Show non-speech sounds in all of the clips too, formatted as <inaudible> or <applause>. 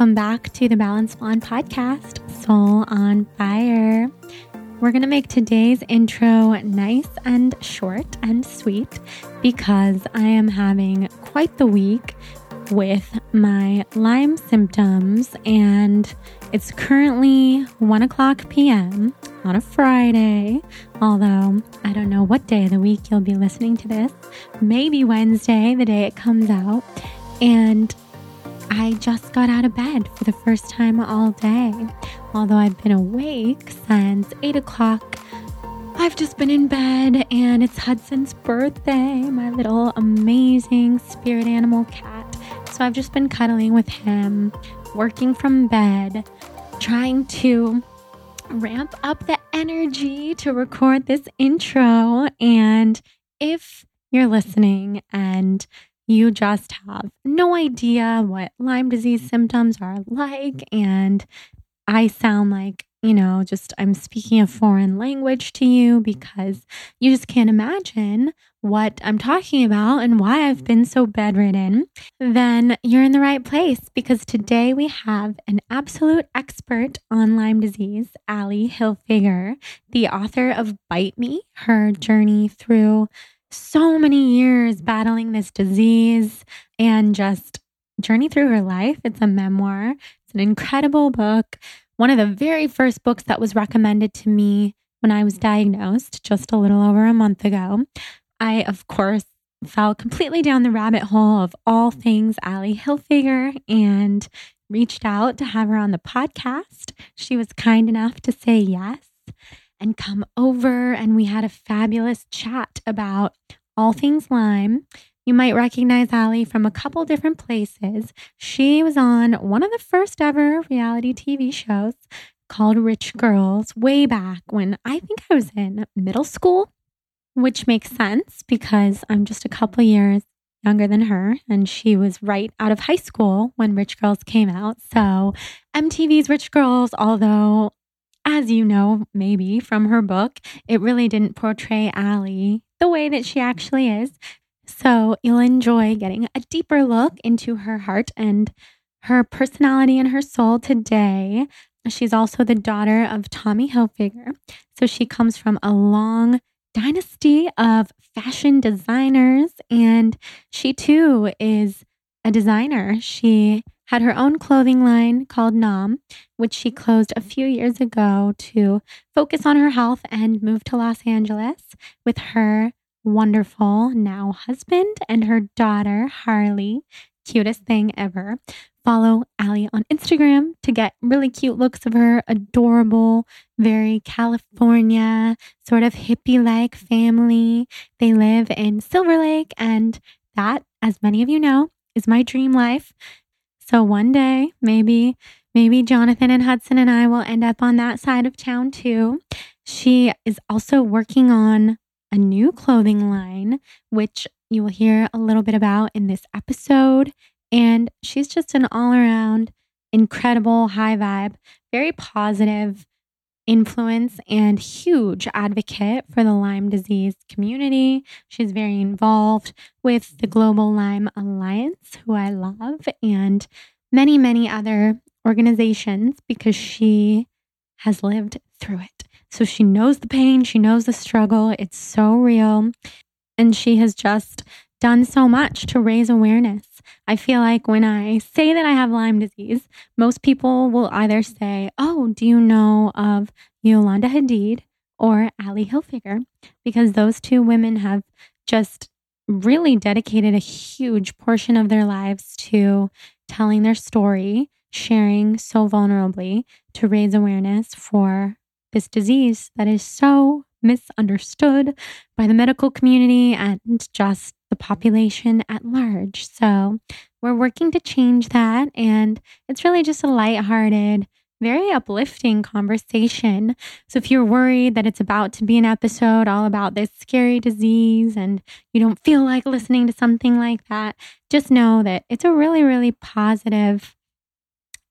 Welcome back to the Balanced Blonde podcast, Soul on Fire. We're going to make today's intro nice and short and sweet because I am having quite the week with my Lyme symptoms, and it's currently 1 o'clock p.m. on a Friday. Although I don't know what day of the week you'll be listening to this, maybe Wednesday, the day it comes out. And I just got out of bed for the first time all day. Although I've been awake since 8 o'clock, I've just been in bed and it's Hudson's birthday, my little amazing spirit animal cat. So I've just been cuddling with him, working from bed, trying to ramp up the energy to record this intro. And if you're listening and you just have no idea what Lyme disease symptoms are like. And I sound like, you know, just I'm speaking a foreign language to you because you just can't imagine what I'm talking about and why I've been so bedridden, then you're in the right place because today we have an absolute expert on Lyme disease, Ally Hilfiger, the author of Bite Me, her journey through so many years battling this disease and just journey through her life. It's a memoir, it's an incredible book. One of the very first books that was recommended to me when I was diagnosed just a little over a month ago. I, of course, fell completely down the rabbit hole of all things Ally Hilfiger and reached out to have her on the podcast. She was kind enough to say yes and come over. And we had a fabulous chat about all things Lyme. You might recognize Ally from a couple different places. She was on one of the first ever reality TV shows called Rich Girls way back when I think I was in middle school, which makes sense because I'm just a couple years younger than her and she was right out of high school when Rich Girls came out. So MTV's Rich Girls, although as you know, maybe from her book, it really didn't portray Ally the way that she actually is. So you'll enjoy getting a deeper look into her heart and her personality and her soul today. She's also the daughter of Tommy Hilfiger. So she comes from a long dynasty of fashion designers, and she too is a designer. She had her own clothing line called Nom, which she closed a few years ago to focus on her health and move to Los Angeles with her wonderful now husband and her daughter, Harley. Cutest thing ever. Follow Ally on Instagram to get really cute looks of her adorable, very California, sort of hippie like family. They live in Silver Lake, and that, as many of you know, is my dream life. So one day, maybe, maybe Jonathan and Hudson and I will end up on that side of town too. She is also working on a new clothing line, which you will hear a little bit about in this episode. And she's just an all around incredible, high vibe, very positive influence and huge advocate for the Lyme disease community. She's very involved with the Global Lyme Alliance, who I love, and many, many other organizations because she has lived through it. So she knows the pain, she knows the struggle. It's so real. And she has just done so much to raise awareness. I feel like when I say that I have Lyme disease, most people will either say, Oh, do you know of Yolanda Hadid or Ally Hilfiger? Because those two women have just really dedicated a huge portion of their lives to telling their story, sharing so vulnerably to raise awareness for this disease that is so misunderstood by the medical community and just the population at large. So we're working to change that. And it's really just a lighthearted, very uplifting conversation. So if you're worried that it's about to be an episode all about this scary disease and you don't feel like listening to something like that, just know that it's a really, really positive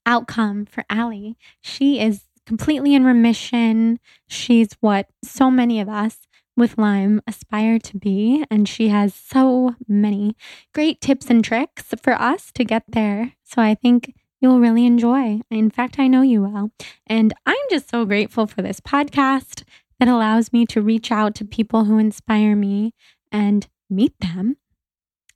outcome for Ally. She is completely in remission. She's what so many of us with Lyme aspire to be. And she has so many great tips and tricks for us to get there. So I think you'll really enjoy. In fact, I know you will. And I'm just so grateful for this podcast that allows me to reach out to people who inspire me and meet them,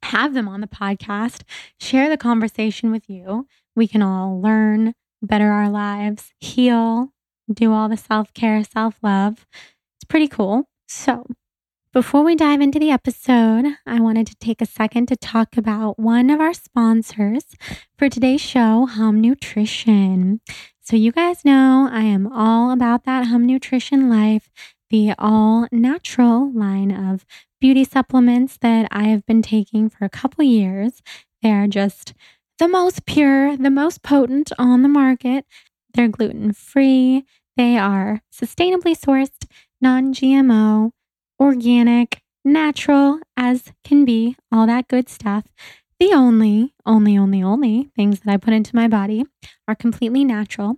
have them on the podcast, share the conversation with you. We can all learn, better our lives, heal, do all the self care, self love. It's pretty cool. So, before we dive into the episode, I wanted to take a second to talk about one of our sponsors for today's show, Hum Nutrition. So, you guys know I am all about that Hum Nutrition life, the all natural line of beauty supplements that I have been taking for a couple years. They are just the most pure, the most potent on the market. They're gluten free, they are sustainably sourced, non GMO organic, natural as can be, all that good stuff. The only, only, only, only things that I put into my body are completely natural.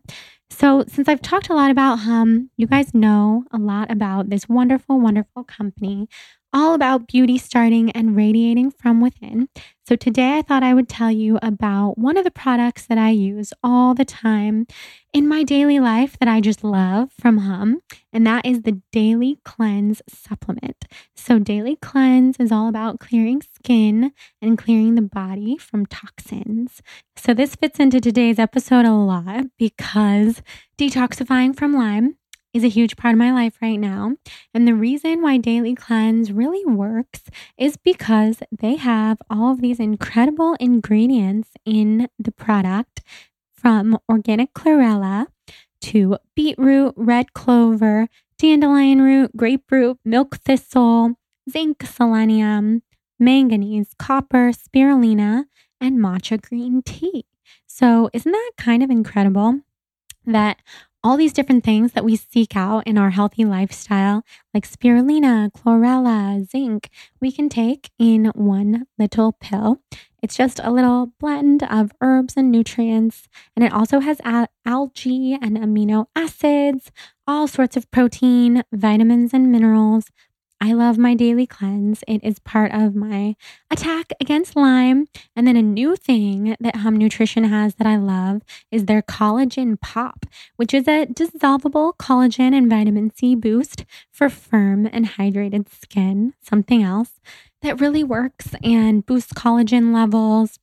So, since I've talked a lot about Hum, you guys know a lot about this wonderful, wonderful company all about beauty starting and radiating from within. So, today I thought I would tell you about one of the products that I use all the time in my daily life that I just love from Hum, and that is the Daily Cleanse supplement. So, Daily Cleanse is all about clearing skin and clearing the body from toxins. So, this fits into today's episode a lot because detoxifying from Lyme is a huge part of my life right now. And the reason why Daily Cleanse really works is because they have all of these incredible ingredients in the product from organic chlorella to beetroot, red clover, dandelion root, grapefruit, milk thistle, zinc, selenium, manganese, copper, spirulina, and matcha green tea. So, isn't that kind of incredible that all these different things that we seek out in our healthy lifestyle, like spirulina, chlorella, zinc, we can take in one little pill. It's just a little blend of herbs and nutrients, and it also has al- algae and amino acids, all sorts of protein, vitamins, and minerals, I love my daily cleanse. It is part of my attack against Lyme. And then a new thing that Hum Nutrition has that I love is their collagen pop, which is a dissolvable collagen and vitamin C boost for firm and hydrated skin. Something else that really works and boosts collagen levels,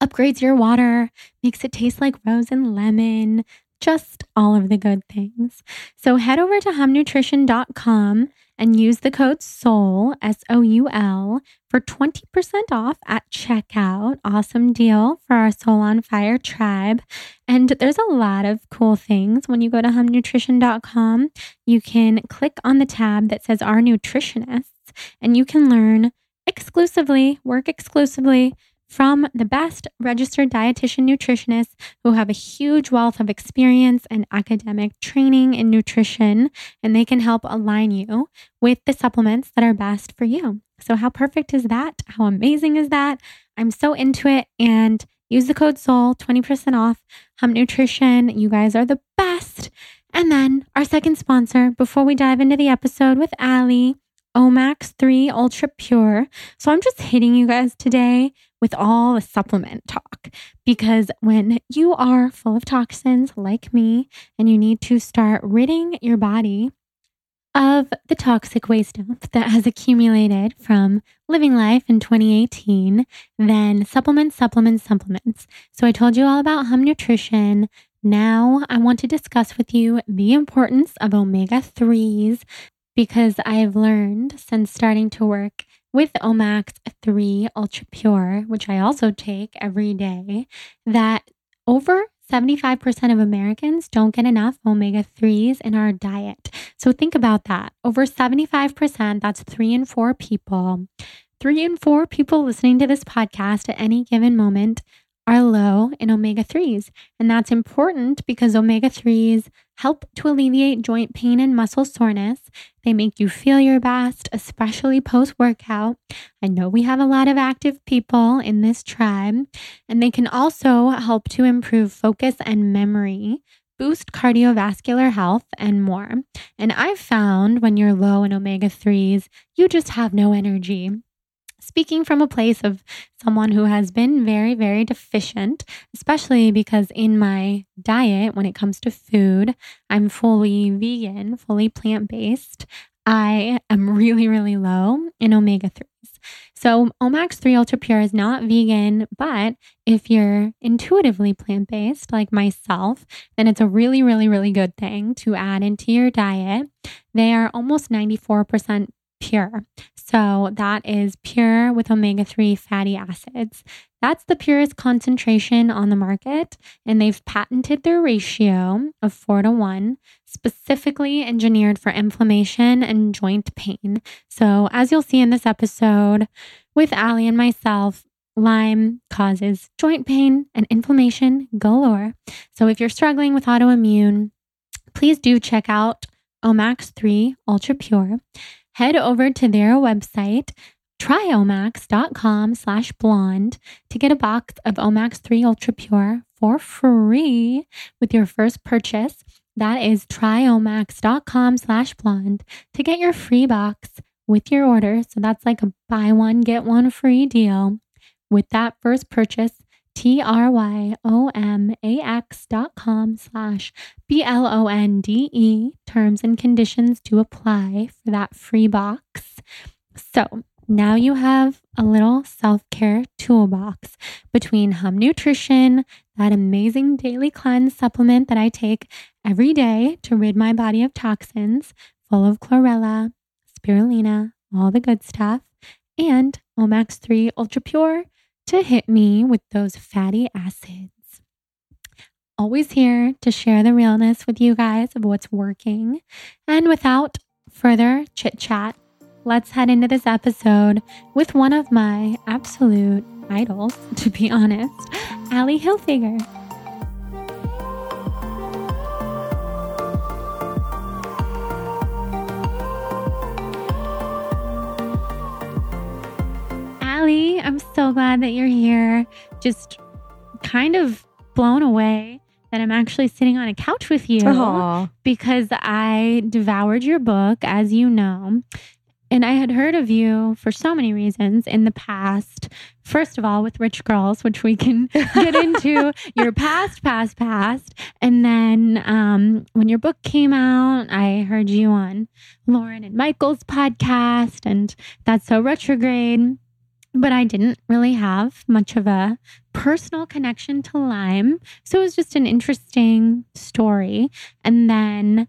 upgrades your water, makes it taste like rose and lemon, just all of the good things. So head over to humnutrition.com and use the code SOUL, S O U L, for 20% off at checkout. Awesome deal for our Soul on Fire tribe. And there's a lot of cool things when you go to humnutrition.com. You can click on the tab that says Our Nutritionists, and you can learn exclusively, work exclusively from the best registered dietitian nutritionists who have a huge wealth of experience and academic training in nutrition, and they can help align you with the supplements that are best for you. So, how perfect is that? How amazing is that? I'm so into it. And use the code SOUL, 20% off Hum Nutrition. You guys are the best. And then our second sponsor, before we dive into the episode with Ally, Omax 3 Ultra Pure. So I'm just hitting you guys today with all the supplement talk because when you are full of toxins like me and you need to start ridding your body of the toxic waste dump that has accumulated from living life in 2018, then supplements, supplements, supplements. So I told you all about Hum Nutrition. Now I want to discuss with you the importance of omega 3s because I've learned since starting to work with Omax 3 Ultra Pure, which I also take every day, that over 75% of Americans don't get enough omega 3s in our diet. So think about that. Over 75%, that's three in four people. Three in four people listening to this podcast at any given moment are low in omega 3s. And that's important because omega 3s help to alleviate joint pain and muscle soreness. They make you feel your best, especially post workout. I know we have a lot of active people in this tribe, and they can also help to improve focus and memory. Boost cardiovascular health and more. And I've found when you're low in omega 3s, you just have no energy. Speaking from a place of someone who has been very, very deficient, especially because in my diet, when it comes to food, I'm fully vegan, fully plant based. I am really, really low in omega 3s. So, Omax 3 Ultra Pure is not vegan, but if you're intuitively plant based, like myself, then it's a really, really, really good thing to add into your diet. They are almost 94% pure. So that is pure with omega 3 fatty acids. That's the purest concentration on the market. And they've patented their ratio of four to one, specifically engineered for inflammation and joint pain. So, as you'll see in this episode with Ally and myself, Lyme causes joint pain and inflammation galore. So, if you're struggling with autoimmune, please do check out Omax 3 Ultra Pure head over to their website, tryomax.com slash blonde to get a box of Omax 3 Ultra Pure for free with your first purchase. That is tryomax.com slash blonde to get your free box with your order. So that's like a buy one, get one free deal with that first purchase. T-R-Y-O-M-A-X dot com slash B-L-O-N-D-E. Terms and conditions to apply for that free box. So now you have a little self-care toolbox between Hum Nutrition, that amazing daily cleanse supplement that I take every day to rid my body of toxins, full of chlorella, spirulina, all the good stuff, and Omax 3 Ultra Pure to hit me with those fatty acids. Always here to share the realness with you guys of what's working. And without further chit chat, let's head into this episode with one of my absolute idols, <laughs> to be honest, Ally Hilfiger. Ally, I'm so glad that you're here. Just kind of blown away that I'm actually sitting on a couch with you Aww. because I devoured your book, as you know. And I had heard of you for so many reasons in the past. First of all, with Rich Girls, which we can <laughs> get into your past, past, past. And then um, when your book came out, I heard you on Lauren and Michael's podcast, and that's so retrograde but I didn't really have much of a personal connection to Lyme. So it was just an interesting story. And then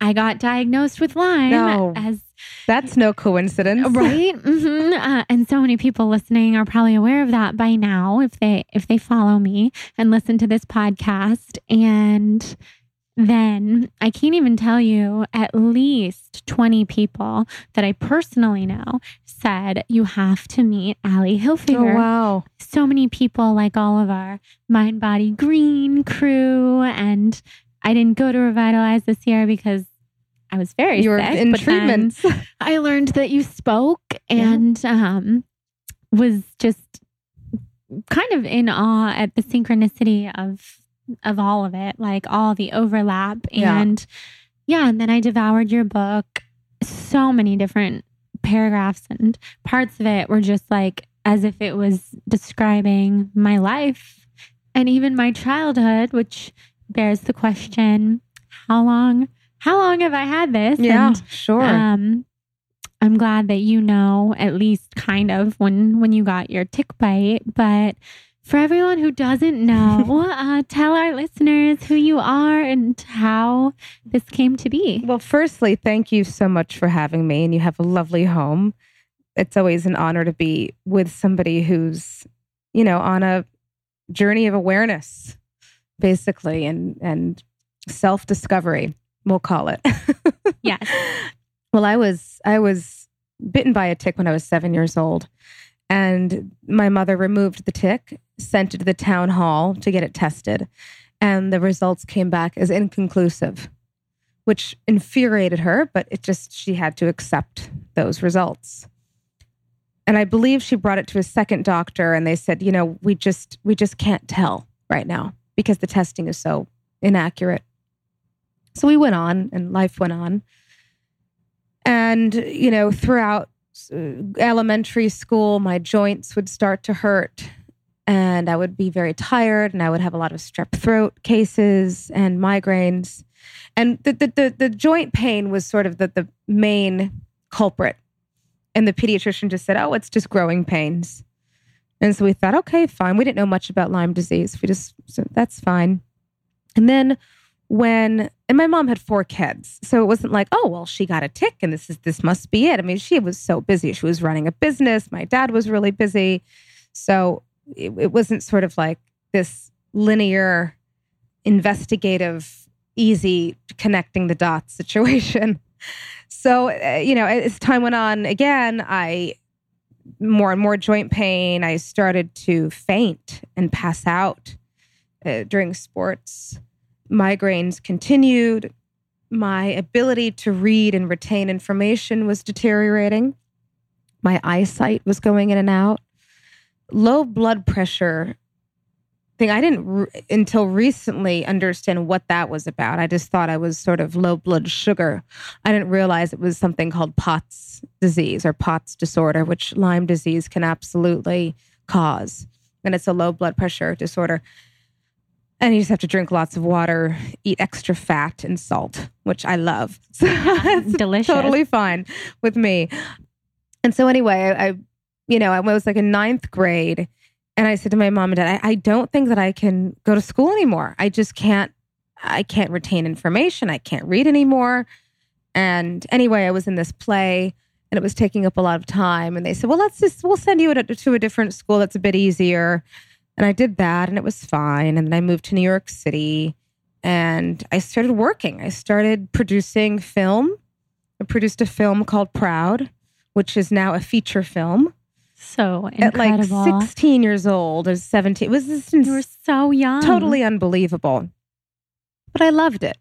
I got diagnosed with Lyme No. as That's no coincidence. right <laughs> hmm uh, and so many people listening are probably aware of that by now if they if they follow me and listen to this podcast and then I can't even tell you at least 20 people that I personally know said you have to meet Ally Oh, Hilfiger. wow. So many people like all of our Mind Body Green crew and I didn't go to Revitalize this year because I was very You were sick. in but then. <laughs> I learned that you spoke and um, was just kind of in awe at the synchronicity of of all of it, like all the overlap. Yeah. And yeah, and then I devoured your book. So many different paragraphs and parts of it were just like as if it was describing my life and even my childhood, which bears the question, how long how long have I had this? Yeah, And sure. um, I'm glad that you know at least kind of when when you got your tick bite, but for everyone who doesn't know, <laughs> uh, tell our listeners who you are and how this came to be. well, firstly, thank you so much for having me, and you have a lovely home. It's always an honor to be with somebody who's, you know, on a journey of awareness, basically, and and self discovery. We'll call it. <laughs> Yes. Well, I was I was bitten by a tick when I was seven years old, and my mother removed the tick, sent it to the town hall to get it tested, and the results came back as inconclusive, which infuriated her. But it just she had to accept those results. And I believe she brought it to a second doctor, and they said, you know, we just we just can't tell right now because the testing is so inaccurate. So we went on, and life went on. And, you know, throughout Uh, elementary school, my joints would start to hurt and I would be very tired and I would have a lot of strep throat cases and migraines. And the, the, the, the joint pain was sort of the, the main culprit. And the pediatrician just said, oh, it's just growing pains. And so we thought, okay, fine. We didn't know much about Lyme disease. We just, so that's fine. And then when, and my mom had four kids. So it wasn't like, oh, well, she got a tick and this is, this must be it. I mean, she was so busy. She was running a business. My dad was really busy. So it, it wasn't sort of like this linear, investigative, easy connecting the dots situation. <laughs> So, uh, you know, as time went on, again, I more and more joint pain. I started to faint and pass out uh, during sports. Migraines continued. My ability to read and retain information was deteriorating. My eyesight was going in and out. Low blood pressure thing i didn't re- until recently understand what that was about. I just thought i was sort of low blood sugar. I didn't realize it was something called POTS disease or POTS disorder which lyme disease can absolutely cause. And it's a low blood pressure disorder and you just have to drink lots of water eat extra fat and salt which i love <laughs> so it's Delicious. totally fine with me and so anyway I, you know, I was like in ninth grade. And I said to my mom and dad, I, I don't think that I can go to school anymore. I just can't, I can't retain information. I can't read anymore. And anyway, I was in this play and it was taking up a lot of time. And they said, well, let's just, we'll send you to a different school that's a bit easier. And I did that and it was fine. And then I moved to New York City and I started working. I started producing film. I produced a film called Proud, which is now a feature film. So incredible. At like 16 years old or 17. It was just you were so young. Totally unbelievable. But I loved it.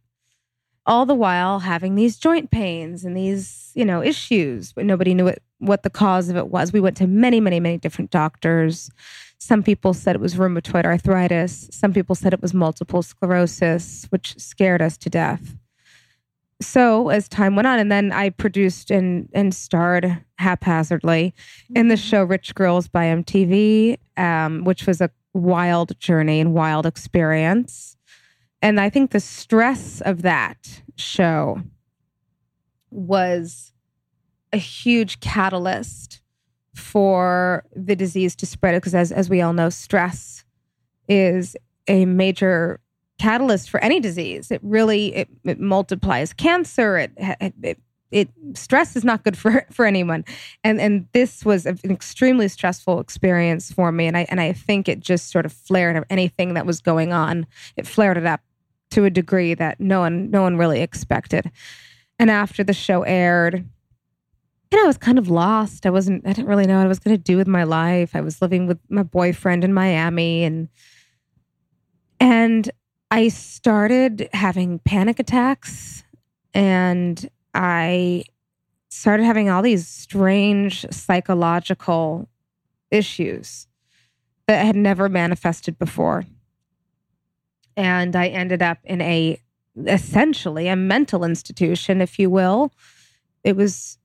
All the while having these joint pains and these, you know, issues, but nobody knew it, what the cause of it was. We went to many, many, many different doctors. Some people said it was rheumatoid arthritis. Some people said it was multiple sclerosis, which scared us to death so as time went on, and then I produced and and starred haphazardly in the show Rich Girls by MTV, um, which was a wild journey and wild experience. And I think the stress of that show was a huge catalyst for the disease to spread because as as we all know stress is a major catalyst for any disease. It really it, it multiplies cancer. It, it, it stress is not good <laughs> for for anyone, and and this was an extremely stressful experience for me. And I and I think it just sort of flared anything that was going on. It flared it up to a degree that no one no one really expected. And after the show aired, I was kind of lost. I wasn't. I didn't really know what I was going to do with my life. I was living with my boyfriend in Miami, and and I started having panic attacks and I started having all these strange psychological issues that had never manifested before. And I ended up in a essentially a mental institution, if you will. It was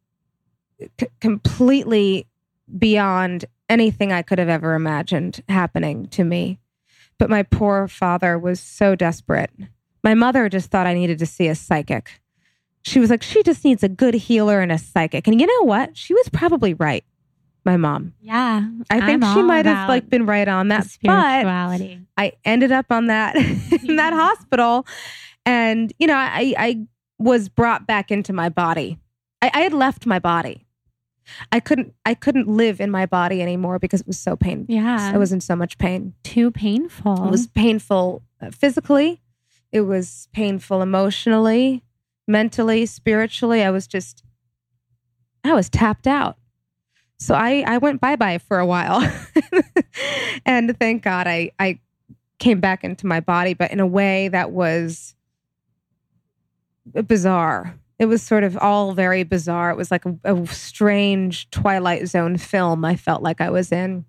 c- completely beyond anything I could have ever imagined happening to me. But my poor father was so desperate. My mother just thought I needed to see a psychic. She was like, she just needs a good healer and a psychic. And you know what? She was probably right. My mom. Yeah. I think I'm she might have like been right on that. Spirituality. But I ended up on that <laughs> in that <laughs> hospital. And, you know, I, I was brought back into my body. I, I had left my body. I couldn't I couldn't live in my body anymore because it was so painful. Yeah. I was in so much pain. Too painful. It was painful uh, physically. It was painful emotionally, mentally, spiritually. I was just I was tapped out. So I I went bye-bye for a while. <laughs> and thank God I I came back into my body but in a way that was bizarre it was sort of all very bizarre. It was like a, a, strange Twilight Zone film I felt like I was in.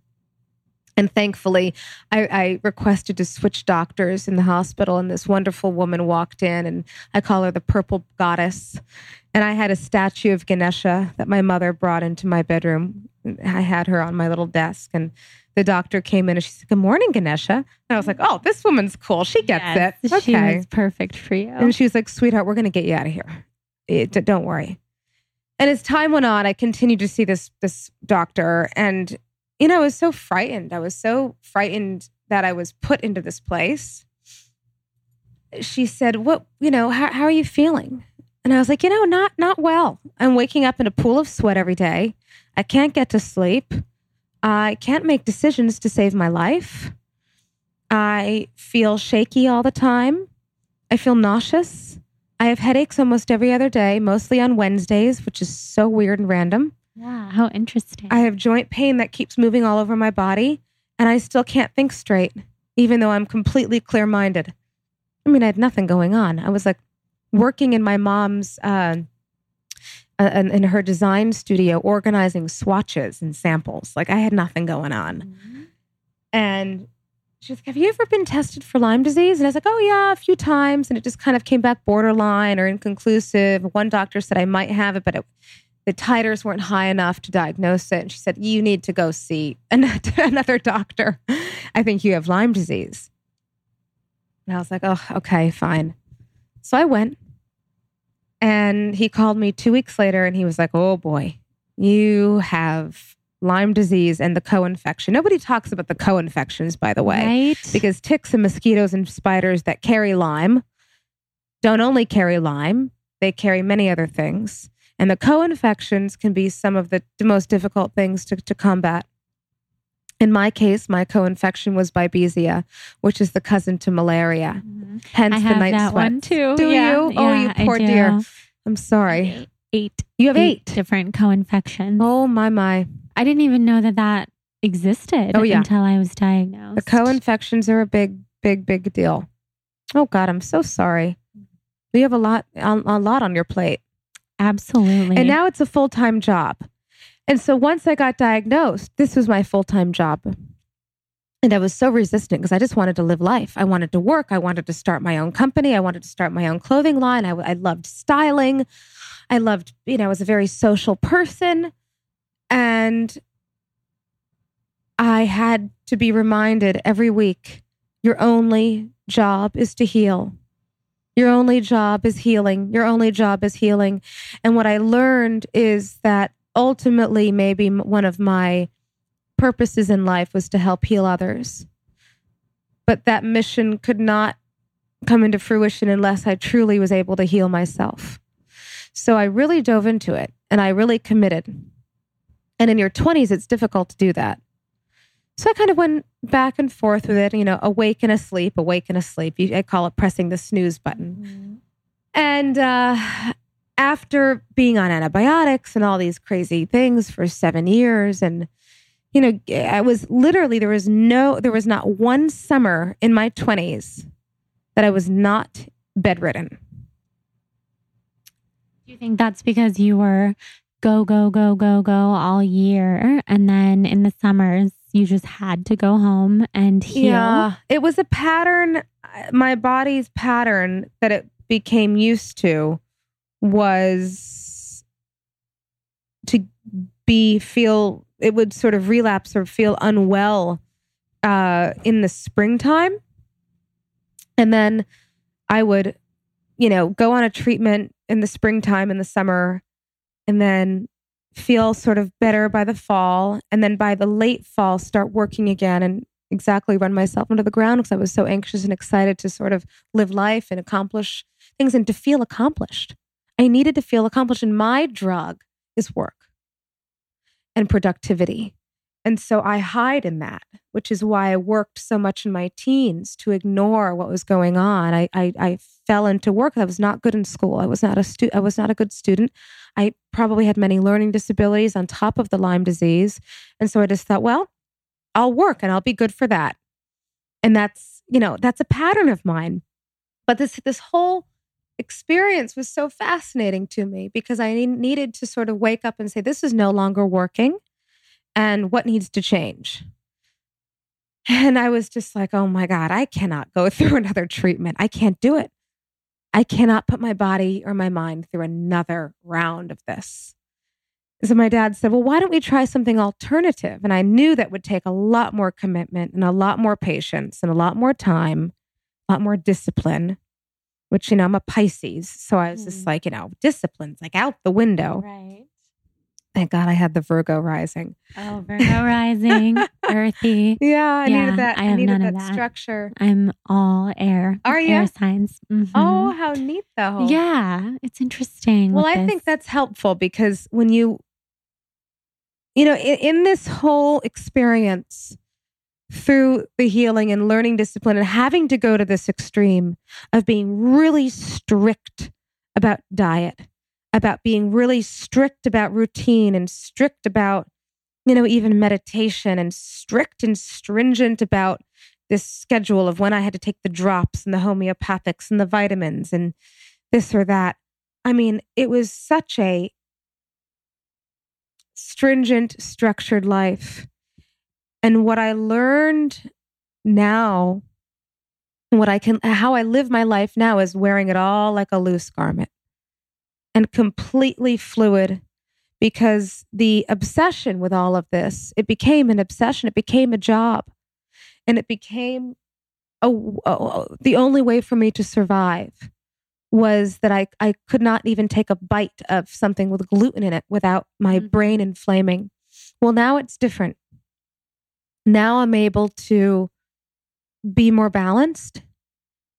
And thankfully, I, I, requested to switch doctors in the hospital, and this wonderful woman walked in, and I call her the purple goddess. And I had a statue of Ganesha that my mother brought into my bedroom. I had her on my little desk, and the doctor came in and she said, Good morning, Ganesha. And I was like, Oh, this woman's cool. She gets yes, it. Okay. She perfect for you. And she was like, Sweetheart, we're going to get you out of here. Eh, it, don't worry. And as time went on, I continued to see this this doctor, and you know, I was so frightened. I was so frightened that I was put into this place. She said, "What? You know, how, how are you feeling?" And I was like, "You know, not not well. I'm waking up in a pool of sweat every day. I can't get to sleep. I can't make decisions to save my life. I feel shaky all the time. I feel nauseous. I have headaches almost every other day, mostly on Wednesdays, which is so weird and random. Yeah, how interesting. I have joint pain that keeps moving all over my body, and I still can't think straight, even though I'm completely clear minded. I mean, I had nothing going on. I was like working in my mom's, uh, uh, in her design studio, organizing swatches and samples. Like I had nothing going on. Mm-hmm. And She's like, Have you ever been tested for Lyme disease? And I was like, Oh, yeah, a few times. And it just kind of came back borderline or inconclusive. One doctor said I might have it, but it, the titers weren't high enough to diagnose it. And she said, You need to go see <laughs> another doctor. I think you have Lyme disease. And I was like, Oh, okay, fine. So I went and he called me two weeks later and he was like, Oh boy, you have Lyme disease and the co-infection. Nobody talks about the co-infections, by the way, right. because ticks and mosquitoes and spiders that carry Lyme don't only carry Lyme; they carry many other things. And the co-infections can be some of the, most difficult things to, to combat. In my case, my co-infection was Babesia, which is the cousin to malaria. Mm-hmm. Hence I the night that sweat. one too. Do yeah, you? Oh, you poor dear. I'm sorry. Eight. You have eight, eight different co-infections. Oh my my. I didn't even know that that existed oh, yeah. until I was diagnosed. The co-infections are a big, big, big deal. Oh God, I'm so sorry. You have a lot, a, a lot on your plate. Absolutely. And now it's a full time job. And so once I got diagnosed, this was my full time job. And I was so resistant because I just wanted to live life. I wanted to work. I wanted to start my own company. I wanted to start my own clothing line. I, I loved styling. I loved, you know, I was a very social person. And I had to be reminded every week your only job is to heal. Your only job is healing. Your only job is healing. And what I learned is that ultimately, maybe one of my purposes in life was to help heal others. But that mission could not come into fruition unless I truly was able to heal myself. So I really dove into it and I really committed. And in your 20s, it's difficult to do that. So I kind of went back and forth with it, you know, awake and asleep, awake and asleep. I call it pressing the snooze button. Mm-hmm. And uh, after being on antibiotics and all these crazy things for seven years, and, you know, I was literally, there was no, there was not one summer in my 20s that I was not bedridden. Do you think that's because you were go, go, go, go, go all year. And then in the summers, you just had to go home and heal. Yeah. It was a pattern, my body's pattern that it became used to was to be, feel, it would sort of relapse or feel unwell uh, in the springtime. And then I would, you know, go on a treatment in the springtime in the summer and then feel sort of better by the fall. And then by the late fall, start working again and exactly run myself into the ground because I was so anxious and excited to sort of live life and accomplish things and to feel accomplished. I needed to feel accomplished. And my drug is work and productivity. And so I hide in that, which is why I worked so much in my teens to ignore what was going on. I, I, I fell into work. I was not good in school. I was not a stu- I was not a good student. I probably had many learning disabilities on top of the Lyme disease. And so I just thought, well, I'll work and I'll be good for that. And that's, you know, that's a pattern of mine. But this this whole experience was so fascinating to me because I needed to sort of wake up and say, this is no longer working and what needs to change. And I was just like, oh my God, I cannot go <laughs> through another treatment. I can't do it. I cannot put my body or my mind through another round of this. So my dad said, Well, why don't we try something alternative? And I knew that would take a lot more commitment and a lot more patience and a lot more time, a lot more discipline, which, you know, I'm a Pisces. So I was just Mm. like, you know, discipline's like out the window. Right. Thank God I had the Virgo rising. Oh, Virgo rising, <laughs> earthy. Yeah, I Yeah, needed that. I I, needed that that. structure. I'm all air. Are Air ya? signs. Mhm. Oh, how neat though. yeah. It's interesting. Well, I think that's helpful because when you, you know, in, in this whole experience through the healing and learning discipline and having to go to this extreme of being really strict about diet, about being really strict about routine and strict about, you know, even meditation and strict and stringent about this schedule of when I had to take the drops and the homeopathics and the vitamins and this or that. I mean, it was such a stringent, structured life. And what I learned now, what I can, how I live my life now is wearing it all like a loose garment and completely fluid because the obsession with all of this, it became an obsession, it became a job, and it became a, a- the only way for me to survive was that I, I could not even take a bite of something with gluten in it without my Mhm. brain inflaming. Well, now it's different. Now I'm able to be more balanced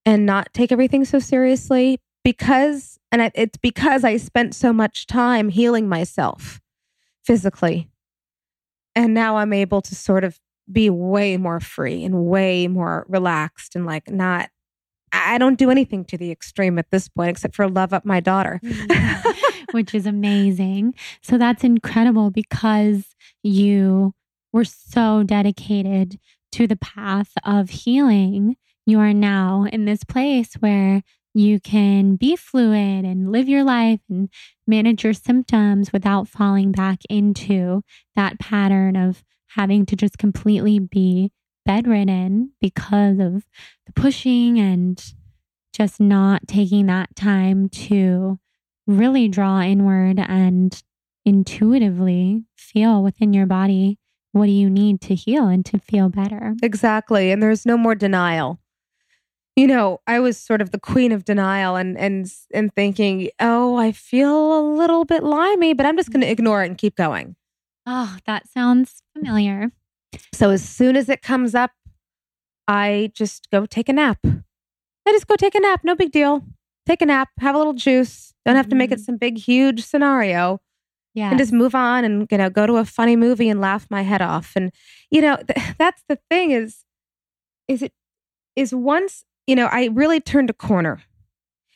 and not take everything so seriously because, and it's because I spent so much time healing myself physically. And now I'm able to sort of be way more free and way more relaxed and like not, I I don't do anything to the extreme at this point except for love up my daughter. <laughs> which is amazing. So that's incredible because you were so dedicated to the path of healing. You are now in this place where you can be fluid and live your life and manage your symptoms without falling back into that pattern of having to just completely be bedridden because of the pushing and just not taking that time to really draw inward and intuitively feel within your body what do you need to heal and to feel better. Exactly. And there's no more denial. You know, I was sort of the queen of denial and and and thinking, "Oh, I feel a little bit limey, but I'm just going to ignore it and keep going." Oh, that sounds familiar. So as soon as it comes up, I just go take a nap. I just go take a nap, no big deal. Take a nap, have a little juice. Don't have to make it Mhm. some big huge scenario. Yeah. and just move on and you know go to a funny movie and laugh my head off and you know th- that's the thing is is it is once you know i really turned a corner.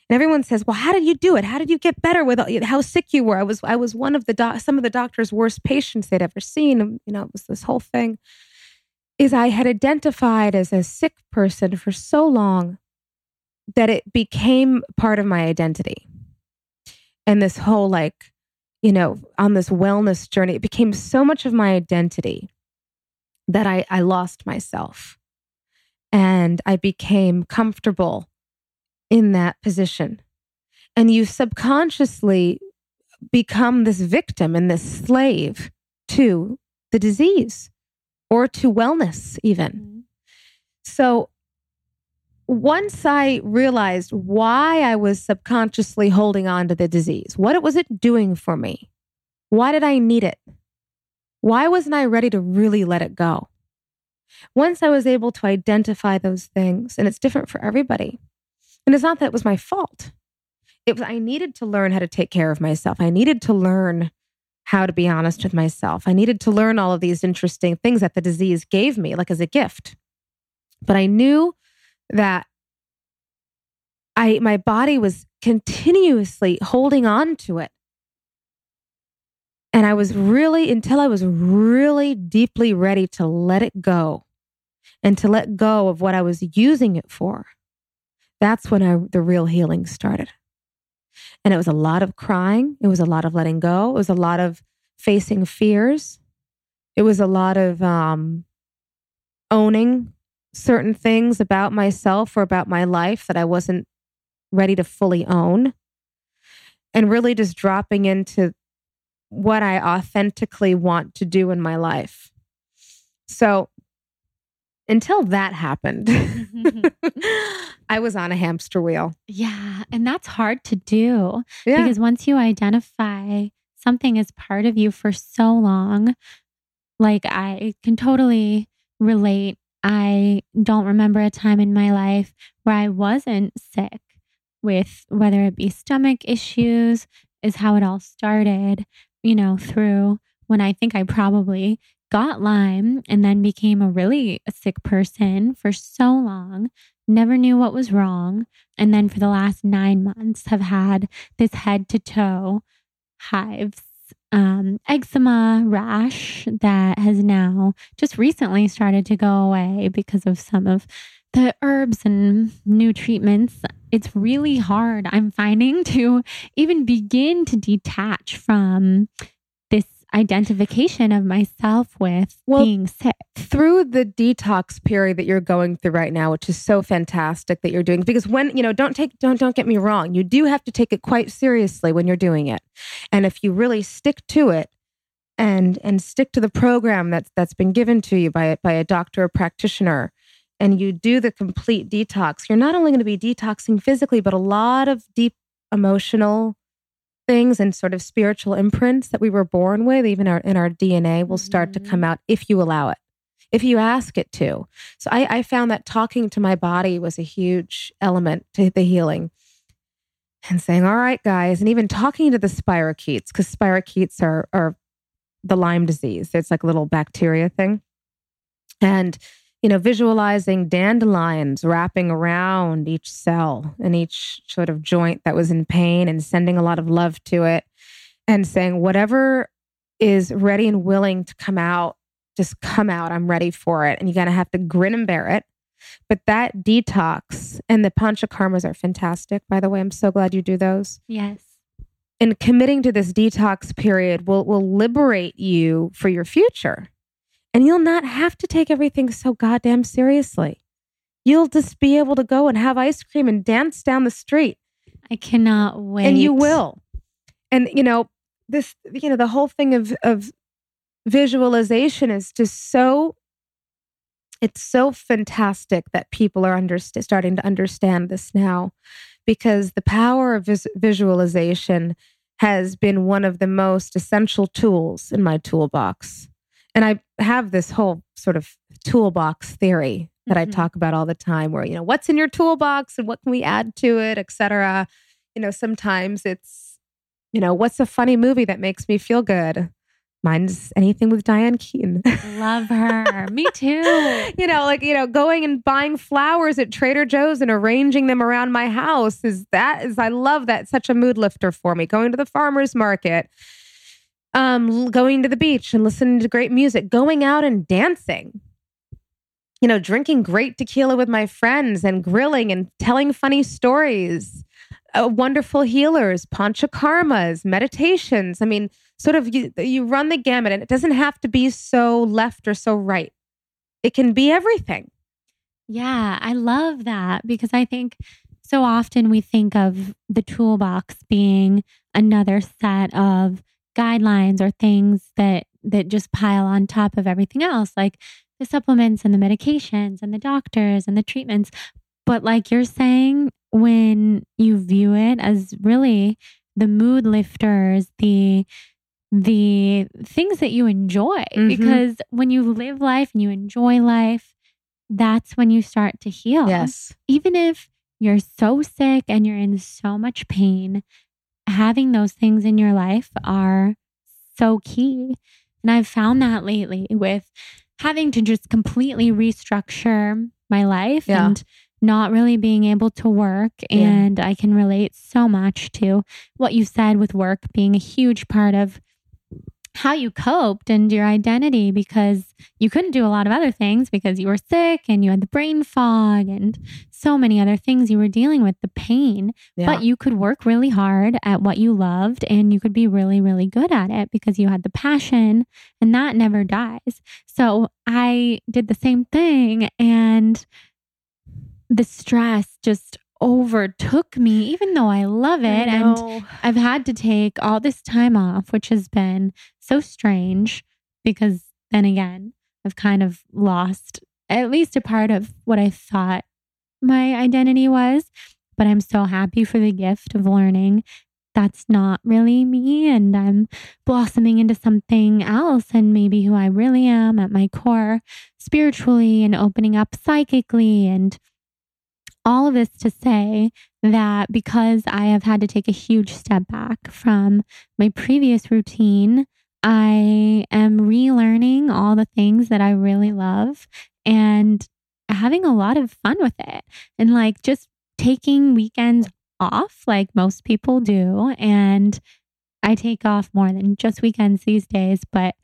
And everyone says well how did you do it? How did you get better with how sick you were? I was i was one of the doc- some of the doctor's worst patients they'd ever seen. You know it was this whole thing. Is i had identified as a sick person for so long that it became part of my identity. And this whole like you know, on this wellness journey, it became so much of my identity that I, I lost myself. And I became comfortable in that position. And you subconsciously become this victim and this slave to the disease or to wellness, even. Mhm. So once I realized why I was subconsciously holding on to the disease, what was it doing for me? Why did I need it? Why wasn't I ready to really let it go? Once I was able to identify those things, and it's different for everybody, and it's not that it was my fault. It was I needed to learn how to take care of myself. I needed to learn how to be honest with myself. I needed to learn all of these interesting things that the disease gave me, like as a gift. But I knew that I my body was continuously holding on to it. And I was really until I was really deeply ready to let it go and to let go of what I was using it for. That's when I, the real healing started. And it was a lot of crying, it was a lot of letting go, it was a lot of facing fears. It was a lot of um owning certain things about myself or about my life that I wasn't ready to fully own. And really just dropping into what I authentically want to do in my life. So until that happened, mm-hmm. <laughs> I was on a hamster wheel. Yeah. And that's hard to do Yeah. because once you identify something as part of you for so long, like I can totally relate. I don't remember a time in my life where I wasn't sick with whether it be stomach issues, is how it all started, you know, through when I think I probably got Lyme and then became a really sick person for so long, never knew what was wrong. And then for the last nine months have had this head to toe hives, um, eczema rash that has now just recently started to go away because of some of the herbs and new treatments. It's really hard, I'm finding, to even begin to detach from this identification of myself with Well, being sick. through the detox period that you're going through right now which is so fantastic that you're doing because when you know don't take don't don't get me wrong you do have to take it quite seriously when you're doing it and if you really stick to it and and stick to the program that's that's been given to you by by a doctor or practitioner and you do the complete detox you're not only going to be detoxing physically but a lot of deep emotional things and sort of spiritual imprints that we were born with even our in our DNA will start to Mhm. come out if you allow it if you ask it to. So I, I found that talking to my body was a huge element to the healing and saying all right guys and even talking to the spirochetes because spirochetes are are the Lyme disease. It's like a little bacteria thing. And you know visualizing dandelions wrapping around each cell and each sort of joint that was in pain and sending a lot of love to it and saying whatever is ready and willing to come out just come out. I'm ready for it. And you're going to have to grin and bear it. But that detox and the panchakarmas are fantastic by the way. I'm so glad you do those. Yes. and committing to this detox period will will liberate you for your future and you'll not have to take everything so goddamn seriously. You'll just be able to go and have ice cream and dance down the street. I cannot wait. and you will. And you know this you know the whole thing of of visualization is just so it's so fantastic that people are underst- starting to understand this now because the power of vis- visualization has been one of the most essential tools in my toolbox and i have this whole sort of toolbox theory that i Mhm. talk about all the time where you know what's in your toolbox and what can we add to it et cetera. you know sometimes it's you know what's a funny movie that makes me feel good mine's anything with diane keaton Love <laughs> her. Me too. you know like you know going and buying flowers at trader joe's and arranging them around my house is that is i love that It's such a mood lifter for me going to the farmers market um going to the beach and listening to great music going out and dancing. You know drinking great tequila with my friends and grilling and telling funny stories. Uh, wonderful healers panchakarmas meditations. I mean sort of you, you run the gamut and it doesn't have to be so left or so right. It can be everything. Yeah, I love that because I think so often we think of the toolbox being another set of guidelines or things that that just pile on top of everything else like the supplements and the medications and the doctors and the treatments but like you're saying when you view it as really the mood lifters the the things that you enjoy Mhm. because when you live life and you enjoy life that's when you start to heal Yes. even if you're so sick and you're in so much pain, having those things in your life are so key. And I've found that lately with having to just completely restructure my life Yeah. and not really being able to work. Yeah. And I can relate so much to what you said with work being a huge part of how you coped and your identity because you couldn't do a lot of other things because you were sick and you had the brain fog and so many other things you were dealing with, the pain. Yeah. But you could work really hard at what you loved and you could be really, really good at it because you had the passion and that never dies. So I did the same thing and the stress just overtook me, even though I love it. And. I've had to take all this time off, which has been so strange because then again, I've kind of lost at least a part of what I thought my identity was. But I'm so happy for the gift of learning that's not really me and I'm blossoming into something else and maybe who I really am at my core spiritually and opening up psychically and all of this to say that because I have had to take a huge step back from my previous routine, I am relearning all the things that I really love and having a lot of fun with it and like just taking weekends off like most people do. And I take off more than just weekends these days, but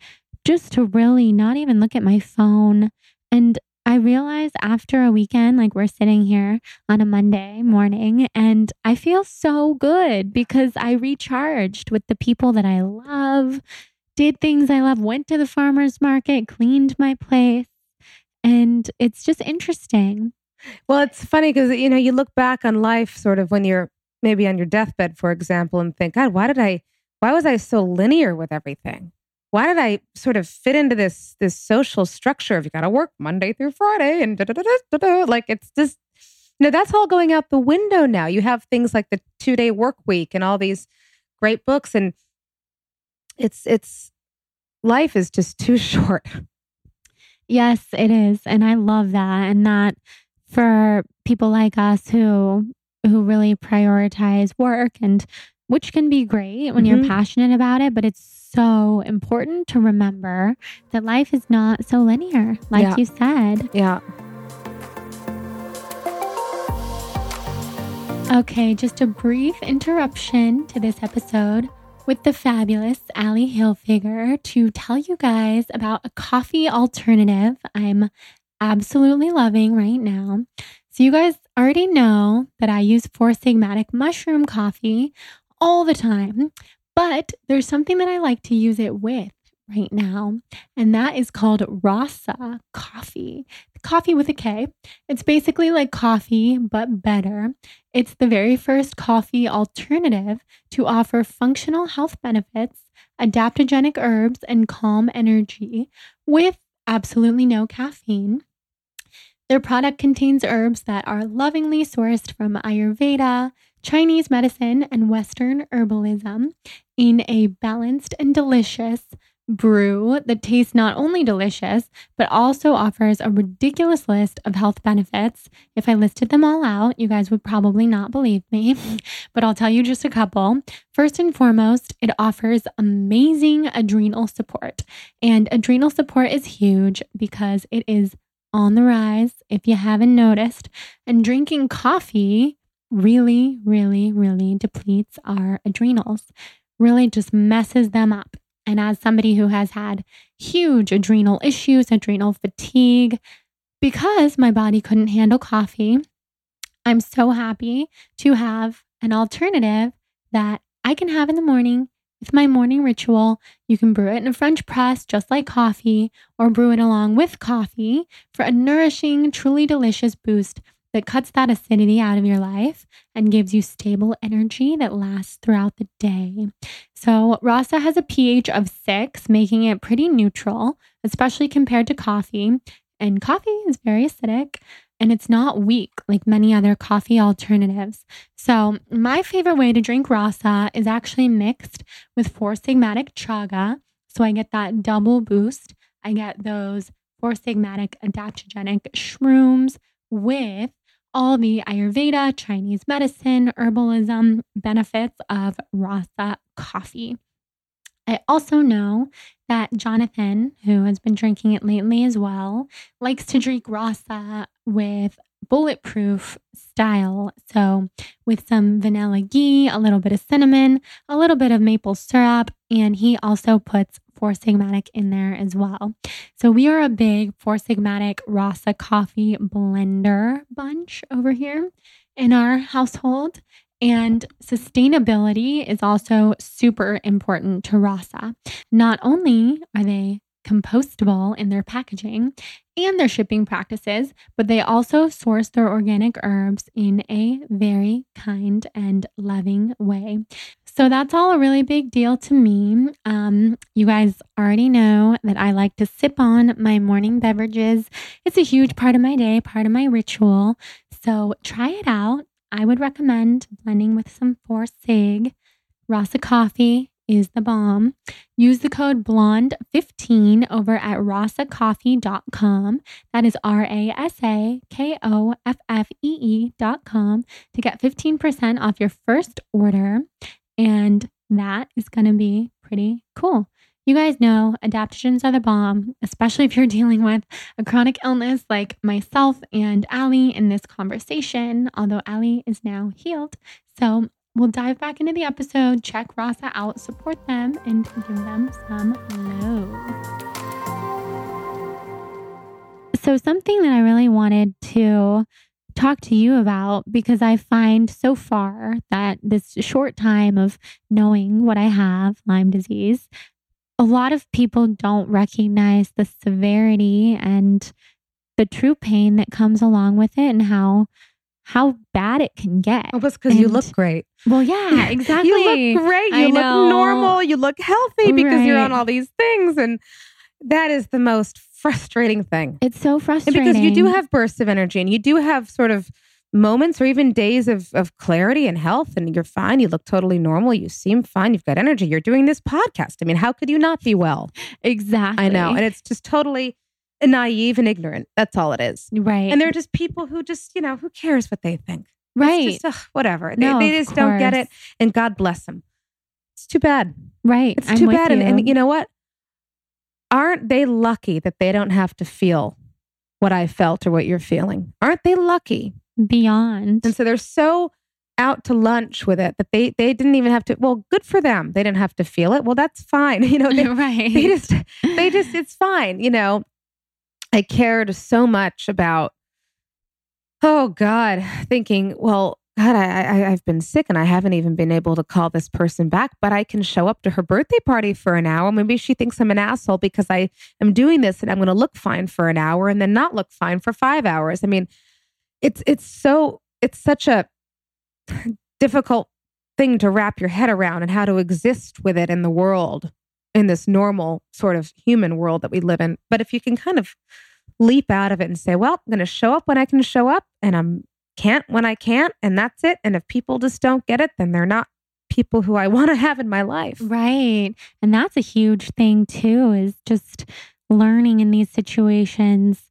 just to really not even look at my phone. And I realized after a weekend, like we're sitting here on a Monday morning, and I feel so good because I recharged with the people that I love, did things I love, went to the farmer's market, cleaned my place. And it's just interesting. Well, it's funny because, you know, you look back on life sort of when you're maybe on your deathbed, for example, and think, God, why did I, why was I so linear with everything? Why did I sort of fit into this, this social structure of you got to work Monday through Friday and da, da, da, da, da, like it's just, know, that's all going out the window now. You have things like the two day work week and all these great books and it's, it's, life is just too <laughs> short. Yes, it is. And I love that. And that for people like us who who really prioritize work and which can be great when Mhm. you're passionate about it, but it's so important to remember that life is not so linear, like Yeah. you said. Yeah. Okay, just a brief interruption to this episode with the fabulous Ally Hilfiger to tell you guys about a coffee alternative I'm absolutely loving right now. So, you guys already know that I use Four Sigmatic mushroom coffee all the time, but there's something that I like to use it with right now, and that is called Rasa coffee. Coffee with a K. It's basically like coffee, but better. It's the very first coffee alternative to offer functional health benefits, adaptogenic herbs, and calm energy with absolutely no caffeine. Their product contains herbs that are lovingly sourced from Ayurveda, Chinese medicine, and Western herbalism in a balanced and delicious brew that tastes not only delicious, but also offers a ridiculous list of health benefits. If I listed them all out, you guys would probably not believe me, <laughs> but I'll tell you just a couple. First and foremost, it offers amazing adrenal support. And adrenal support is huge because it is on the rise, if you haven't noticed. And drinking coffee really, really, really depletes our adrenals, really just messes them up. And as somebody who has had huge adrenal issues, adrenal fatigue, because my body couldn't handle coffee, I'm so happy to have an alternative that I can have in the morning. With my morning ritual, you can brew it in a French press just like coffee, or brew it along with coffee for a nourishing, truly delicious boost that cuts that acidity out of your life and gives you stable energy that lasts throughout the day. So, Rasa has a pH of six, making it pretty neutral, especially compared to coffee. And coffee is very acidic and it's not weak like many other coffee alternatives. So, my favorite way to drink Rasa is actually mixed with Four Sigmatic Chaga. So, I get that double boost. I get those Four Sigmatic adaptogenic shrooms with all the Ayurveda, Chinese medicine, herbalism benefits of Rasa coffee. I also know that Jonathan, who has been drinking it lately as well, likes to drink Rasa with bulletproof style. So, with some vanilla ghee, a little bit of cinnamon, a little bit of maple syrup, and he also puts Four Sigmatic in there as well. So we are a big Four Sigmatic Rasa coffee blender bunch over here in our household. And sustainability is also super important to Rasa. Not only are they compostable in their packaging and their shipping practices, but they also source their organic herbs in a very kind and loving way. So that's all a really big deal to me. Um, you guys already know that I like to sip on my morning beverages. It's a huge part of my day, part of my ritual. So try it out. I would recommend blending with some Four Sig, Rasa coffee, is the bomb. Use the code BLONDE15 over at rasakoffee.com. That is R A S A K O F F E E.com to get 15% off your first order. And that is going to be pretty cool. You guys know adaptogens are the bomb, especially if you're <laughs> dealing with a chronic illness like myself and Ally in this conversation, although Ally is now healed. So We'll dive back into the episode, check Rasa out, support them, and give them some love. So, something that I really wanted to talk to you about because I find so far that this short time of knowing what I have, Lyme disease, a lot of people don't recognize the severity and the true pain that comes along with it and how how bad it can get. Oh, it's because you look great. Well, yeah, exactly. <laughs> you look great. You look normal. You look healthy because right. you're on all these things. And that is the most frustrating thing. It's so frustrating. And because you do have bursts of energy and you do have sort of moments or even days of, of clarity and health and you're fine. You look totally normal. You seem fine. You've got energy. You're doing this podcast. I mean, how could you not be well? Exactly. I know. And it's just totally naive and ignorant. That's all it is. Right. And they're just people who just, you know, who cares what they think? Right. Just, ugh, whatever. No, they, they just don't get it. And God bless them. It's too bad. Right. It's too bad. And, and you know what? Aren't they lucky that they don't have to feel what I felt or what you're feeling? Aren't they lucky? Beyond. And so they're so out to lunch with it that they they didn't even have to well good for them they didn't have to feel it well that's fine <laughs> you know they, <laughs> right they just they just it's fine you know I cared so much about, oh God, thinking, well, God, I, I, have been sick and I haven't even been able to call this person back, but I can show up to her birthday party for an hour. Maybe she thinks I'm an asshole because I am doing this and I'm going to look fine for an hour and then not look fine for five hours. I mean, it's it's so it's such a difficult thing to wrap your head around and how to exist with it in the world in this normal sort of human world that we live in. But if you can kind of leap out of it and say, well, I'm going to show up when I can show up and I'm can't when I can't, and that's it. And if people just don't get it, then they're not people who I <laughs> want to have in my life. Right. And that's a huge thing too, is just learning in these situations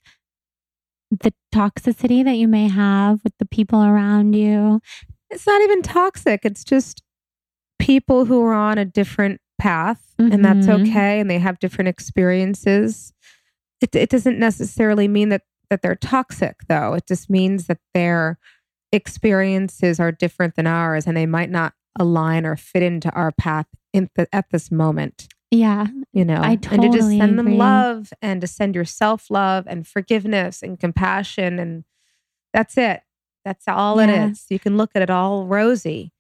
the toxicity that you may have with the people around you. It's not even toxic. It's just people who are on a different path mm-hmm. and that's mm-hmm. okay and they have different experiences it, it doesn't necessarily mean that that they're toxic though it just means that their experiences are different than ours and they might not align or fit into our path in the, at this moment yeah you know I totally and to just send agree. them love and to send yourself love and forgiveness and compassion and that's it that's all yeah. it is you can look at it all rosy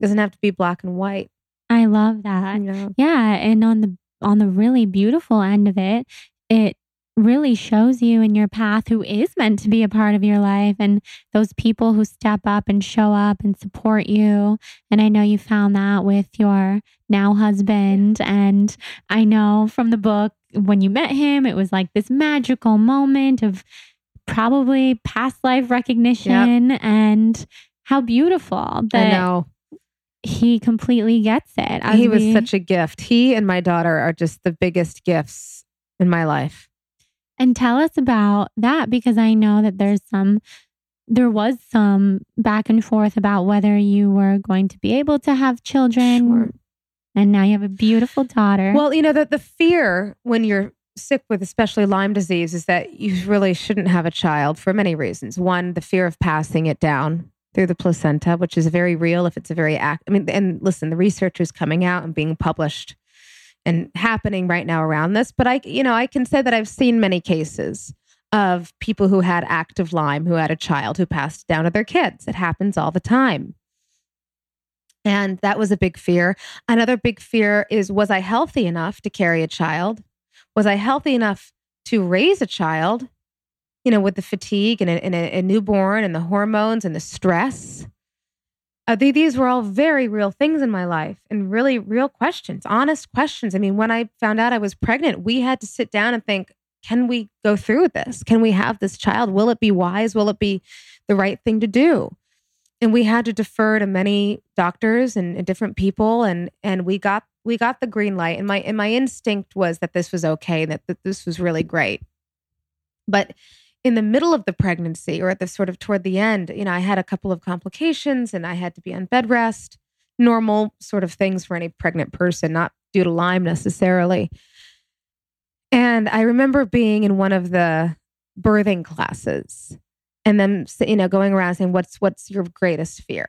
it doesn't have to be black and white I love that. Yeah. yeah. And on the on the really beautiful end of it, it really shows you in your path who is meant to be a part of your life and those people who step up and show up and support you. And I know you found that with your now husband. And I know from the book, when you met him, it was like this magical moment of probably past life recognition yep. and how beautiful that I know he completely gets it. He was such a gift. He and my daughter are just the biggest gifts in my life. And tell us about that because I know that there's some there was some back and forth about whether you were going to be able to have children. Sure. And now you have a beautiful daughter. Well, you know that the fear when you're sick with especially Lyme disease is that you really shouldn't have a child for many reasons. One, the fear of passing it down through the placenta, which is very real if it's a very act. I mean, and listen, the research is coming out and being published and happening right now around this, but I, you know, I can say that I've seen many cases of people who had active Lyme who had a child who passed down to their kids. It happens all the time. And that was a big fear. Another big fear is was I healthy enough to carry a child? Was I healthy enough to raise a child? You know, with the fatigue and a, and a, a newborn and the hormones and the stress. Uh, they, these were all very real things in my life and really real questions, honest questions. I mean, when I found out I was pregnant, we had to sit down and think, can we go through with this? Can we have this child? Will it be wise? Will it be the right thing to do? and we had to defer to many doctors and, and, different people and and we got we got the green light and my and my instinct was that this was okay that, that this was really great but in the middle of the pregnancy or at the sort of toward the end you know i had a couple of complications and i had to be on bed rest. Normal sort of things for any pregnant person not due to lyme necessarily. And i remember being in one of the birthing classes and then you know going around saying what's what's your greatest fear?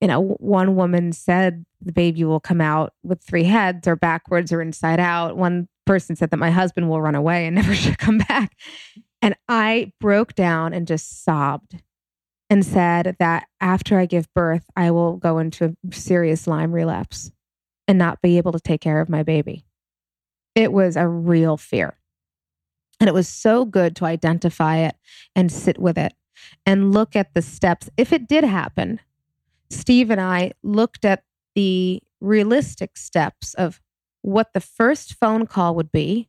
You know one woman said the baby will come out with three heads or backwards or inside out. One person said that my husband will run away and <laughs> never should come back and i broke down and just sobbed and said that after i give birth i will go into a serious lyme relapse and not be able to take care of my baby it was a real fear and it was so good to identify it and sit with it and look at the steps. If it did happen, Steve and I looked at the realistic steps of what the first phone call would be,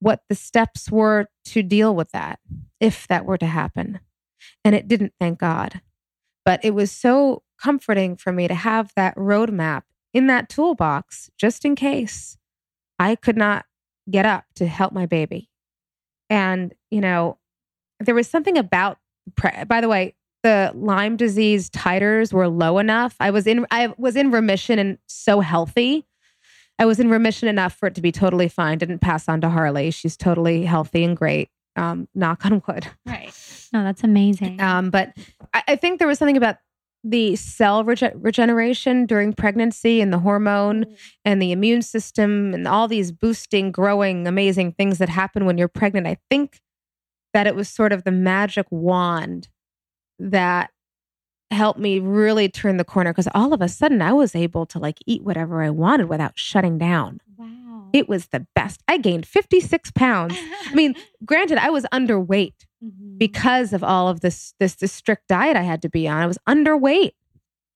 what the steps were to deal with that, if that were to happen. And it didn't, thank God. But it was so comforting for me to have that roadmap in that toolbox just in case I could not get up to help my baby. And, you know, there was something about, by the way, the Lyme disease titers were low enough. I was in, I was in remission and so healthy. I was in remission enough for it to be totally fine. Didn't pass on to Harley. She's totally healthy and great. Um, knock on wood. Right. No, that's amazing. Um, but I, I think there was something about the cell rege- regeneration during pregnancy and the hormone mm. and the immune system and all these boosting, growing, amazing things that happen when you're pregnant. I think that it was sort of the magic wand that helped me really turn the corner because all of a sudden I was able to like eat whatever I wanted without shutting down. Wow. It was the best. I gained 56 pounds. I mean, <laughs> granted, I was underweight mm-hmm. because of all of this, this this strict diet I had to be on. I was underweight.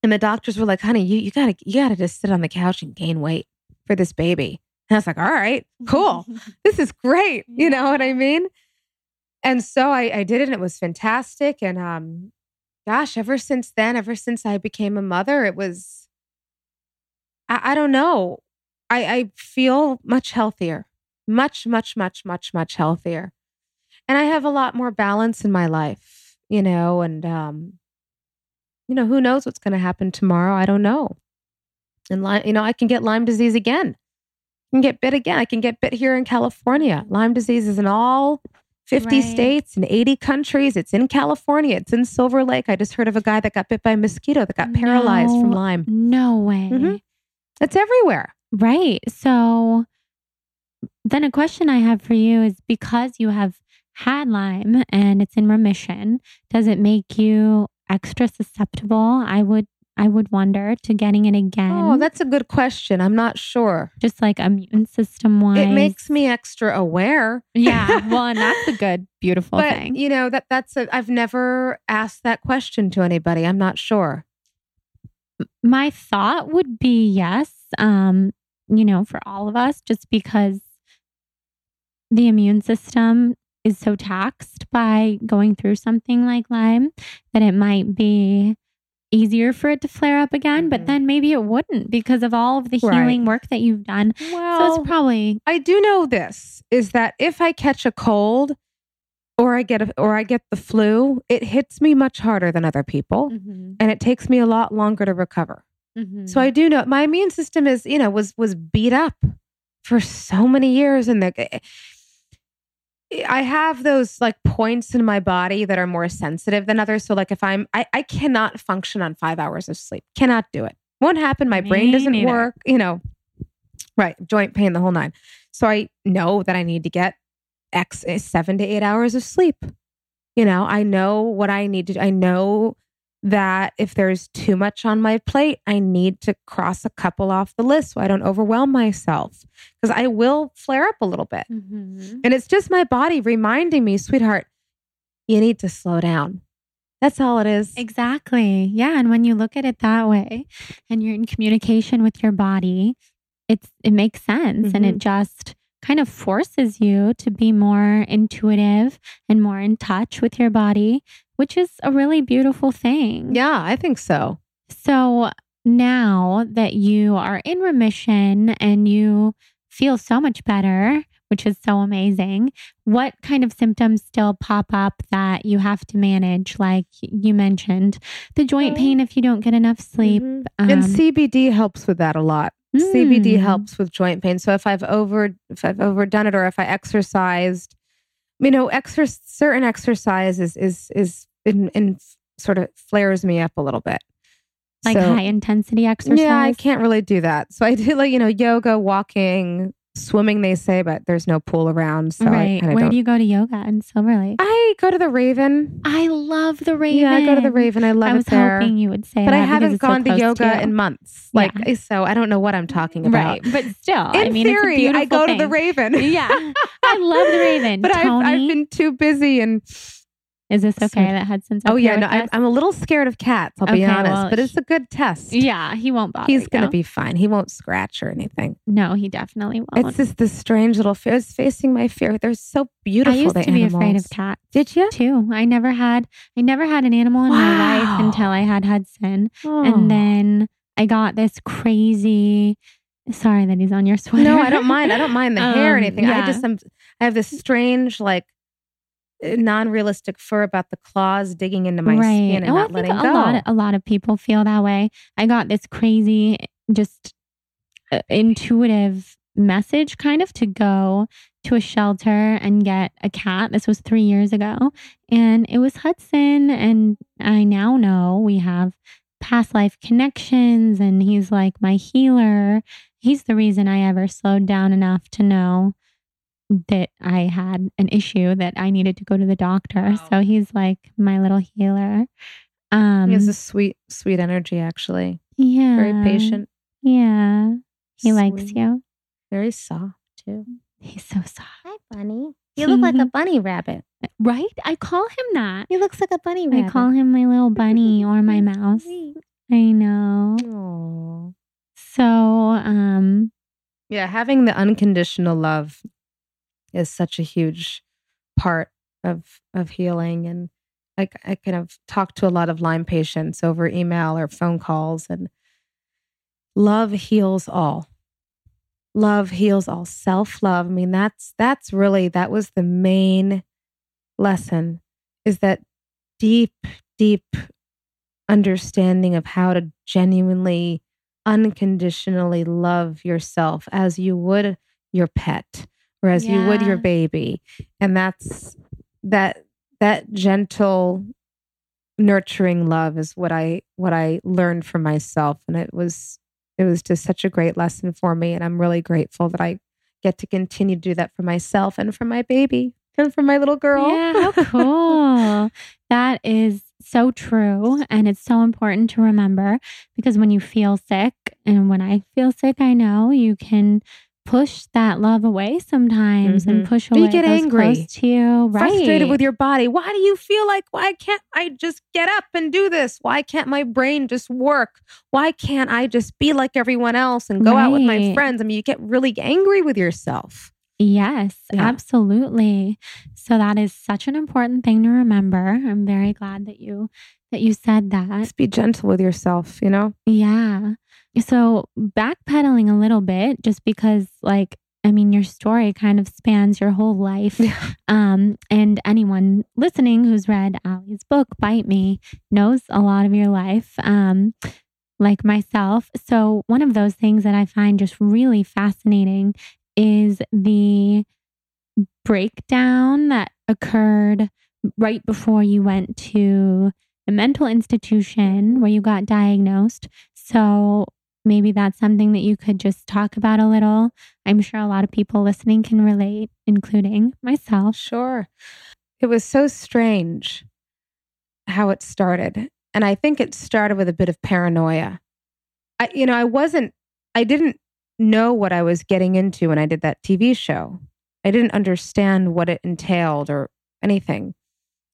And the doctors were like, honey, you, you gotta you gotta just sit on the couch and gain weight for this baby. And I was like, all right, cool. <laughs> this is great. You know what I mean? And so I, I did it and it was fantastic. And um, gosh, ever since then, ever since I became a mother, it was I, I don't know. I, I feel much healthier. Much, much, much, much, much healthier and I have a lot more balance in my life, you know, and um, you know, who knows what's going to happen tomorrow? I don't know. And you know, I can get Lyme disease again. I can get bit again. I can get bit here in California. Lyme disease is in all 50 right. states and 80 countries. It's in California. It's in Silver Lake. I just heard of a guy that got bit by a mosquito that got paralyzed from Lyme. No way. Mm-hmm. It's everywhere. Right. So then a question I have for you is because you have had Lyme and it's in remission, does it make you extra susceptible? I would I would wonder to getting it again. Oh, that's a good question. I'm not sure. Just like immune system wise. It makes me extra aware. Yeah. <laughs> Well, and that's a good, beautiful but, thing. You know, that that's a I've never asked that question to anybody. I'm not sure. My thought would be yes. Um, you know, for all of us, just because the immune system is so taxed by going through something like Lyme that it might be easier for it to flare up again, but mm-hmm. then maybe it wouldn't because of all of the healing right. work that you've done. Well, so it's probably I do know this is that if I catch a cold or I get a, or I get the flu, it hits me much harder than other people mm-hmm. and it takes me a lot longer to recover. Mm-hmm. So I do know my immune system is, you know, was was beat up for so many years and the I have those like points in my body that are more sensitive than others. So like if I'm I, I cannot function on five hours of sleep. Cannot do it. Won't happen. My Me brain doesn't neither. work, you know. Right. Joint pain, the whole nine. So I know that I need to get X eh, seven to eight hours of sleep. You know, I know what I need to I know that if there's too much on my plate, I need to cross a couple off the list so I don't overwhelm myself because I will flare up a little bit. Mhm. And it's just my body reminding me, sweetheart, you need to slow down. That's all it is. Exactly. Yeah. And when you look at it that way and you're in communication with your body, it's it makes sense and Mm-hmm. it just kind of forces you to be more intuitive and more in touch with your body, which is a really beautiful thing. Yeah, I think so. So now that you are in remission and you feel so much better, which is so amazing, what kind of symptoms still pop up that you have to manage? Like you mentioned, the joint Mhm. pain if you don't get enough sleep. Mhm. Um, and CBD helps with that a lot. CBD mm, helps with joint pain. So if I've over if I've overdone it or if I exercised, you know, exercise certain exercise is is is in, in sort of flares me up a little bit. Like So- high intensity exercise. Yeah, I can't really do that. So I did like you know yoga, walking, swimming. They say, but there's no pool around, so right. kind Where don't. do you go to yoga in Silver Lake? I go to the Raven. I love the Raven. Yeah, I go to the Raven. I love I was it there. hoping you would say but I haven't it's so gone to yoga you. in months. Like Yeah. so, I don't know what I'm talking about. Right. But still, In I mean, theory, it's a I go to the. Raven. yeah. I love the <laughs> Raven. but I've, I've been too busy and is this okay that Hudson's oh yeah no I, us? I'm a little scared of cats. I'll be honest, well, but it's a good test. Yeah, he won't bother He's gonna be fine. He won't scratch or anything. No, he definitely won't. It's just this strange little fear. It's facing my fear. They're so beautiful. I used the to be afraid of cats Did you? too. I never had I never had an animal in my life until I had Hudson. Oh. And then I got this crazy sorry that he's on your sweater. no, I don't mind. I don't mind the hair or <laughs> Um, anything. I yeah. just am. I have this strange like non-realistic fur about the claws digging into my skin and Oh, not letting think go. a lot of, a lot of people feel that way. I got this crazy, just uh, intuitive message kind of to go to a shelter and get a cat. This was three years ago. And it was Hudson. And I now know we have past life connections and he's like my healer. He's the reason I ever slowed down enough to know that I had an issue that I needed to go to the doctor. Wow. So he's like my little healer. Um he has a sweet, sweet energy. Actually, yeah. very patient. Yeah. He likes you. Very soft too. He's so soft. Hi, bunny. You look like a <laughs> bunny rabbit. Right? I call him that. He looks like a bunny rabbit. I call him my little bunny <laughs> or my mouse. I know. Aw. So, um, Yeah, having the unconditional love is such a huge part of of healing and I, I kind of talk to a lot of Lyme patients over email or phone calls and love heals all. Love heals all. Self-love. I mean that's that's really that was the main lesson is that deep deep understanding of how to genuinely unconditionally love yourself as you would your pet or as you would your baby. And that's that that gentle nurturing love is what i what i learned for myself. And it was it was just such a great lesson for me. And i'm really grateful that i get to continue to do that for myself and for my baby and for my little girl. Yeah, how cool. <laughs> that is so true. And it's so important to remember because when you feel sick, and when I feel sick, I know you can push that love away sometimes and Mhm. push Or you away get those angry. close to you. Right. frustrated with your body. Why do you feel like why can't I just get up and do this? Why can't my brain just work? Why can't I just be like everyone else and go out with my friends? I mean, you get really angry with yourself. Yes, Yeah. absolutely. So that is such an important thing to remember. I'm very glad that you that you said that. Just be gentle with yourself, you know? Yeah. So backpedaling a little bit just because like I mean your story kind of spans your whole life. Um and anyone listening who's read Ally's book Bite Me knows a lot of your life. Um like myself. So one of those things that I find just really fascinating is the breakdown that occurred right before you went to a mental institution where you got diagnosed. So maybe that's something that you could just talk about a little. I'm sure a lot of people listening can relate, including myself. Sure. It was so strange how it started. And I think it started with a bit of paranoia. I, you know, I wasn't, I didn't know what I was getting into when I did that TV show. I didn't understand what it entailed or anything.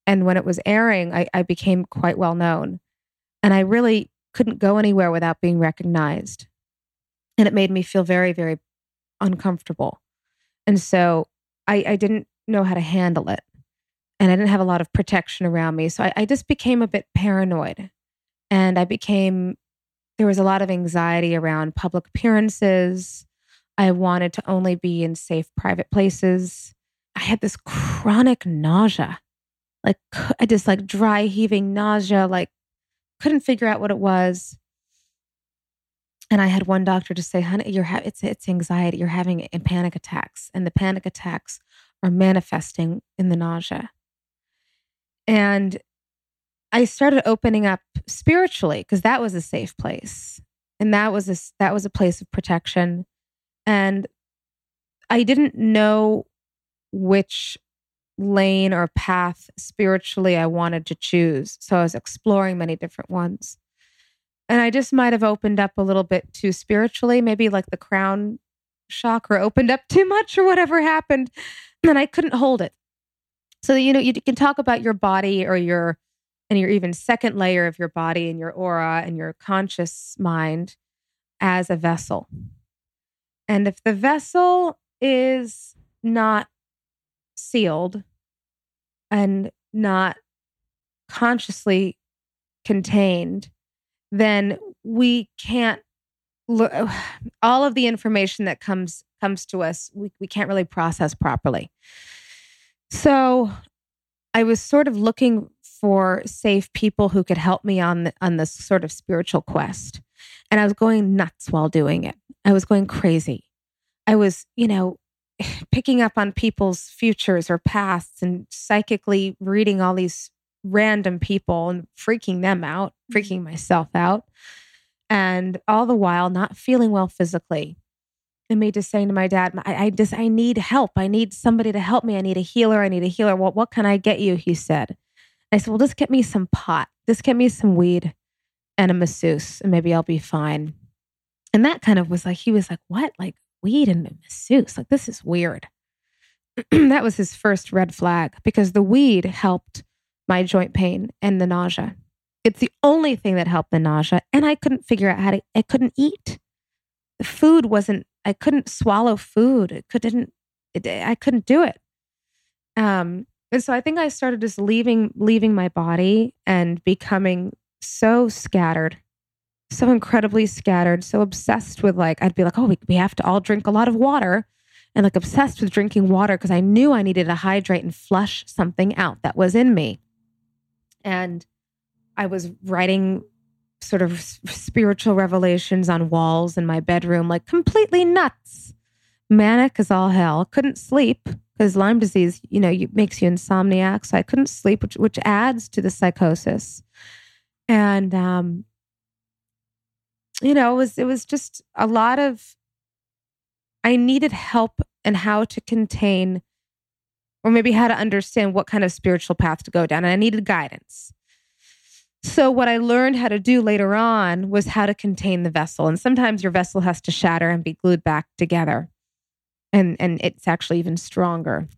And when it was airing, I, I became quite well known. And I really couldn't go anywhere without being recognized. And it made me feel very, very uncomfortable. And so I, I didn't know how to handle it. And I didn't have a lot of protection around me. So I, I just became a bit paranoid. And I became, there was a lot of anxiety around public appearances. I wanted to only be in safe private places. I had this chronic nausea, like I just like dry heaving nausea, like couldn't figure out what it was. And I had one doctor just say, "Honey, you're ha- it's it's anxiety. You're having panic attacks, and the panic attacks are manifesting in the nausea." And I started opening up spiritually because that was a safe place, and that was a that was a place of protection. And I didn't know which lane or path spiritually I wanted to choose. So I was exploring many different ones. And I just might have opened up a little bit too spiritually, maybe like the crown chakra opened up too much or whatever happened. And I couldn't hold it. So, you know, you can talk about your body or your, and your even second layer of your body and your aura and your conscious mind as a vessel. And if the vessel is not sealed, and not consciously contained, then we can't look <sighs> all of the information that comes comes to us we, we can't really process properly. So i was sort of looking for safe people who could help me on the, on this sort of spiritual quest and i was going nuts while doing it. I was going crazy. I was you know <sighs> picking up on people's futures or pasts and psychically reading all these random people and freaking them out, mm-hmm. freaking myself out. And all the while not feeling well physically. And me just saying to my dad, I, I just, I need help. I need somebody to help me. I need a healer. I need a healer. Well, what can I get you? He said. I said, well, just get me some pot. Just get me some weed and a masseuse and maybe I'll be fine. And that kind of was like, he was like, what? Like, weed and masseuse. Like, this is weird. <clears throat> that was his first red flag because the weed helped my joint pain and the nausea. It's the only thing that helped the nausea. And I couldn't figure out how to, I couldn't eat. The food wasn't, I couldn't swallow food. It couldn't, it, I couldn't do it. Um, and so I think I started just leaving, leaving my body and becoming so scattered so incredibly scattered, so obsessed with like, I'd be like, oh, we, we have to all drink a lot of water and like obsessed with drinking water because I knew I needed to hydrate and flush something out that was in me. And I was writing sort of spiritual revelations on walls in my bedroom, like completely nuts, manic as all hell. Couldn't sleep because Lyme disease, you know, makes you insomniac. So I couldn't sleep, which which adds to the psychosis. And um, you know, it was it was just a lot of I needed help and how to contain or maybe how to understand what kind of spiritual path to go down. And I needed guidance. So, what I learned how to do later on was how to contain the vessel. And sometimes your vessel has to shatter and be glued back together. And, and it's actually even stronger.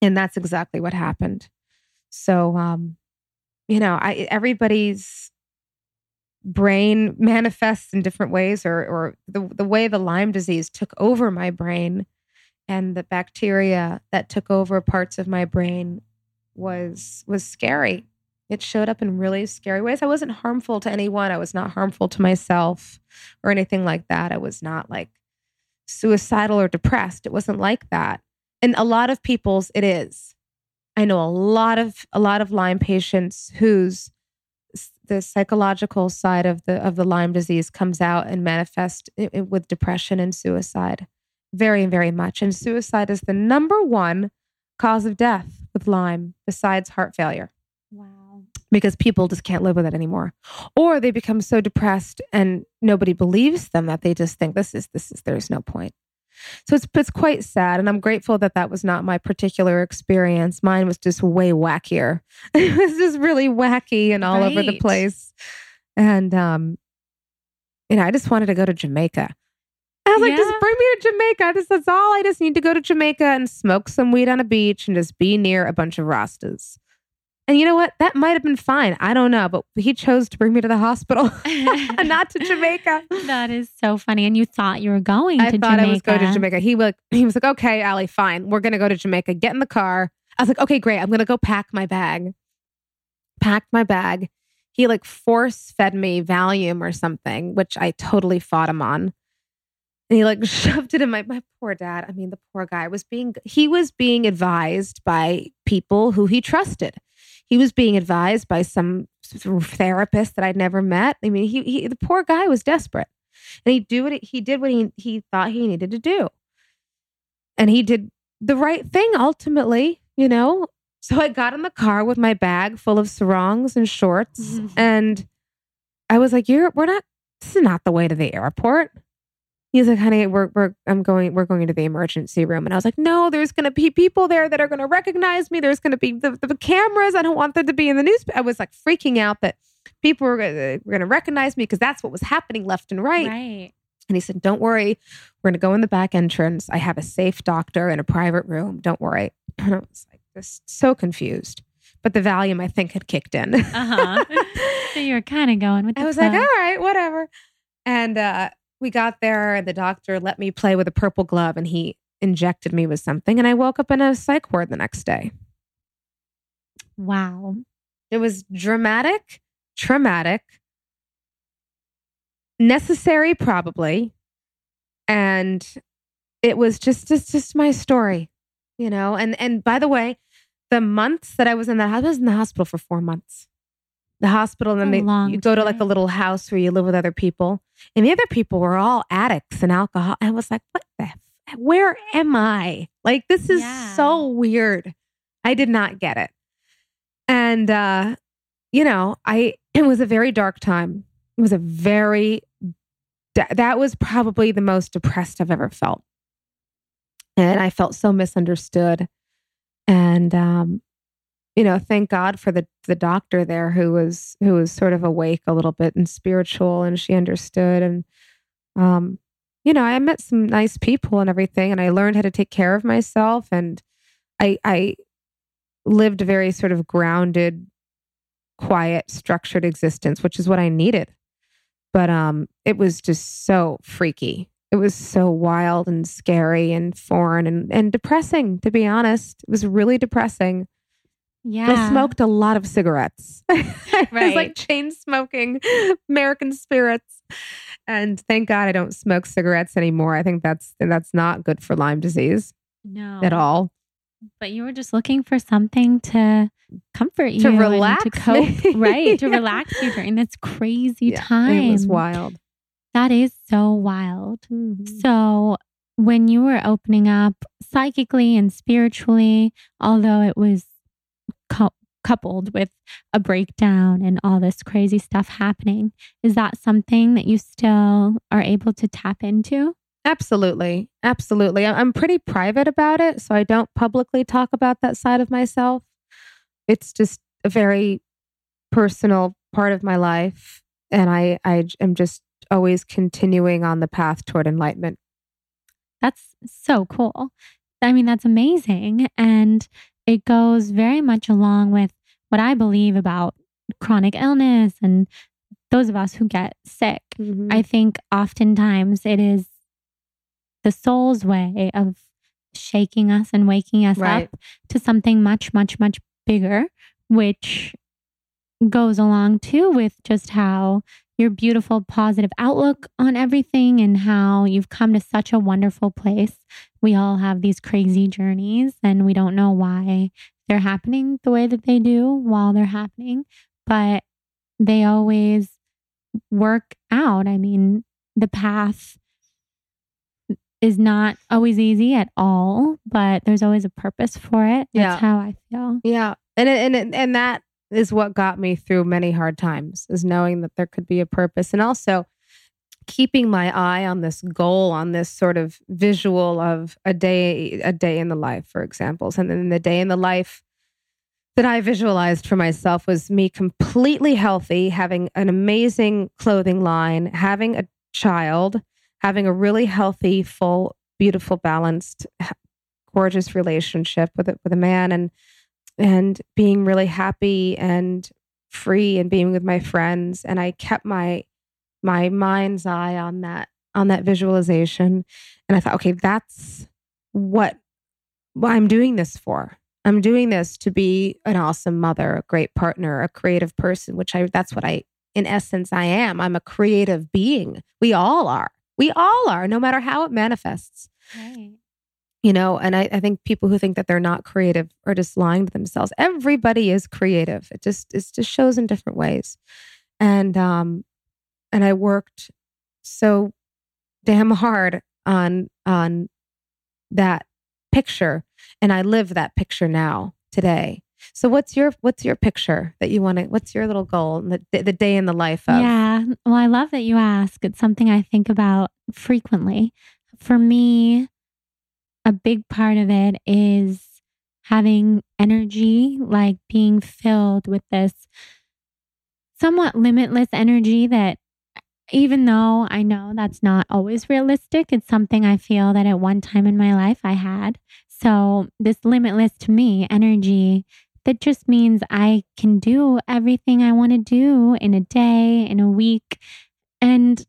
And that's exactly what happened. So, um, you know, I, everybody's brain manifests in different ways or or the the way the Lyme disease took over my brain and the bacteria that took over parts of my brain was was scary. It showed up in really scary ways. I wasn't harmful to anyone. I was not harmful to myself or anything like that. I was not like suicidal or depressed. It wasn't like that. And a lot of people's it is. I know a lot of a lot of Lyme patients whose the psychological side of the of the Lyme disease comes out and manifests with depression and suicide, very very much. And suicide is the number one cause of death with Lyme, besides heart failure. Wow. because people just can't live with it anymore or they become so depressed and nobody believes them that they just think this is this is there's no point so it's it's quite sad and i'm grateful that that was not my particular experience mine was just way wackier <laughs> it was just really wacky and all over the place and um you know i just wanted to go to jamaica I was like, just bring me to Jamaica. This is all. I just need to go to Jamaica and smoke some weed on a beach and just be near a bunch of Rastas. And you know what? That might have been fine. I don't know. But he chose to bring me to the hospital, <laughs> <laughs> not to Jamaica. That is so funny. And you thought you were going I to thought I was going to Jamaica. He was, he was like, okay, Ally, fine. We're going to go to Jamaica. Get in the car. I was like, okay, great. I'm going to go pack my bag. Packed my bag. He like force fed me Valium or something, which I totally fought him on. And he like <laughs> shoved it in my my poor dad. I mean, the poor guy was being he was being advised by people who he trusted. He was being advised by some therapist that I'd never met. I mean, he, he the poor guy was desperate, and he do what he, did what he he thought he needed to do, and he did the right thing ultimately. You know, so I got in the car with my bag full of sarongs and shorts, Mhm. and I was like, "You're we're not. This is not the way to the airport." He's like, honey, we're we're I'm going we're going to the emergency room, and I was like, no, there's going to be people there that are going to recognize me. There's going to be the, the cameras. I don't want them to be in the news. I was like freaking out that people were gonna, were going to recognize me because that's what was happening left and right. Right. And he said, don't worry, we're going to go in the back entrance. I have a safe doctor in a private room. Don't worry. <clears throat> And I was like, just so confused. But the Valium, I think, had kicked in. Uh-huh. <laughs> So you were kind of going with I was like, all right, whatever. And uh, we got there, and the doctor let me play with a purple glove, and he injected me with something, and I woke up in a psych ward the next day. wow. It was dramatic, traumatic, necessary, probably, and it was just just just my story, you know. And and by the way, the months that I was in that I was in the hospital for four months. The hospital, and then they you go to like a little house where you live with other people, and the other people were all addicts and alcohol. And I was like, what the? F- where am I? Like this is Yeah. so weird. I did not get it, and uh, you know, I <clears throat> it was a very dark time. It was a very that was probably the most depressed I've ever felt. And I felt so misunderstood. And um, you know, thank God for the the doctor there who was who was sort of awake a little bit and spiritual and she understood and um you know, I met some nice people and everything and I learned how to take care of myself and I I lived a very sort of grounded quiet structured existence which is what I needed. But um it was just so freaky. It was so wild and scary and foreign and, and depressing to be honest. It was really depressing Yeah. i smoked a lot of cigarettes <laughs> i was like chain smoking american spirits and thank god i don't smoke cigarettes anymore i think that's that's not good for lyme disease no. at all But you were just looking for something to comfort you To relax to cope, <laughs> right? To Yeah. relax you during this crazy Yeah, time. it was wild That is so wild. Mhm. So, when you were opening up psychically and spiritually, although it was cou- coupled with a breakdown and all this crazy stuff happening, is that something that you still are able to tap into? Absolutely. Absolutely. I'm pretty private about it. So I don't publicly talk about that side of myself. It's just a very personal part of my life. And I, I am just always continuing on the path toward enlightenment. That's so cool. I mean, that's amazing. And it goes very much along with what I believe about chronic illness and those of us who get sick. Mm-hmm. I think oftentimes it is the soul's way of shaking us and waking us Right. up to something much, much, much bigger, which goes along too with just how your beautiful, positive outlook on everything and how you've come to such a wonderful place. We all have these crazy journeys and we don't know why they're happening the way that they do while they're happening, but they always work out. I mean, the path is not always easy at all, but there's always a purpose for it. That's Yeah. how I feel. Yeah. And, and, and that, is what got me through many hard times is knowing that there could be a purpose. And also keeping my eye on this goal on this sort of visual of a day a day in the life for examples and then the day in the life that I visualized for myself was me completely healthy, having an amazing clothing line, having a child, having a really healthy, full, beautiful, balanced, gorgeous relationship with a, with a man. And and being really happy and free and being with my friends and I kept my my mind's eye on that on that visualization and I thought okay that's what, I'm doing this for I'm doing this to be an awesome mother, a great partner, a creative person, which I that's what I in essence I am. I'm a creative being. We all are. We all are, no matter how it manifests. Right. You know, and I, I think people who think that they're not creative are just lying to themselves. Everybody is creative. It just it just shows in different ways. And um and I worked so damn hard on on that picture and I live that picture now today. So what's your what's your picture that you want to what's your little goal the, the day in the life of Yeah. Well, I love that you ask. It's something I think about frequently. For me, a big part of it is having energy, like being filled with this somewhat limitless energy that even though I know that's not always realistic, it's something I feel that at one time in my life I had. So, this limitless to me energy that just means I can do everything I want to do in a day, in a week. And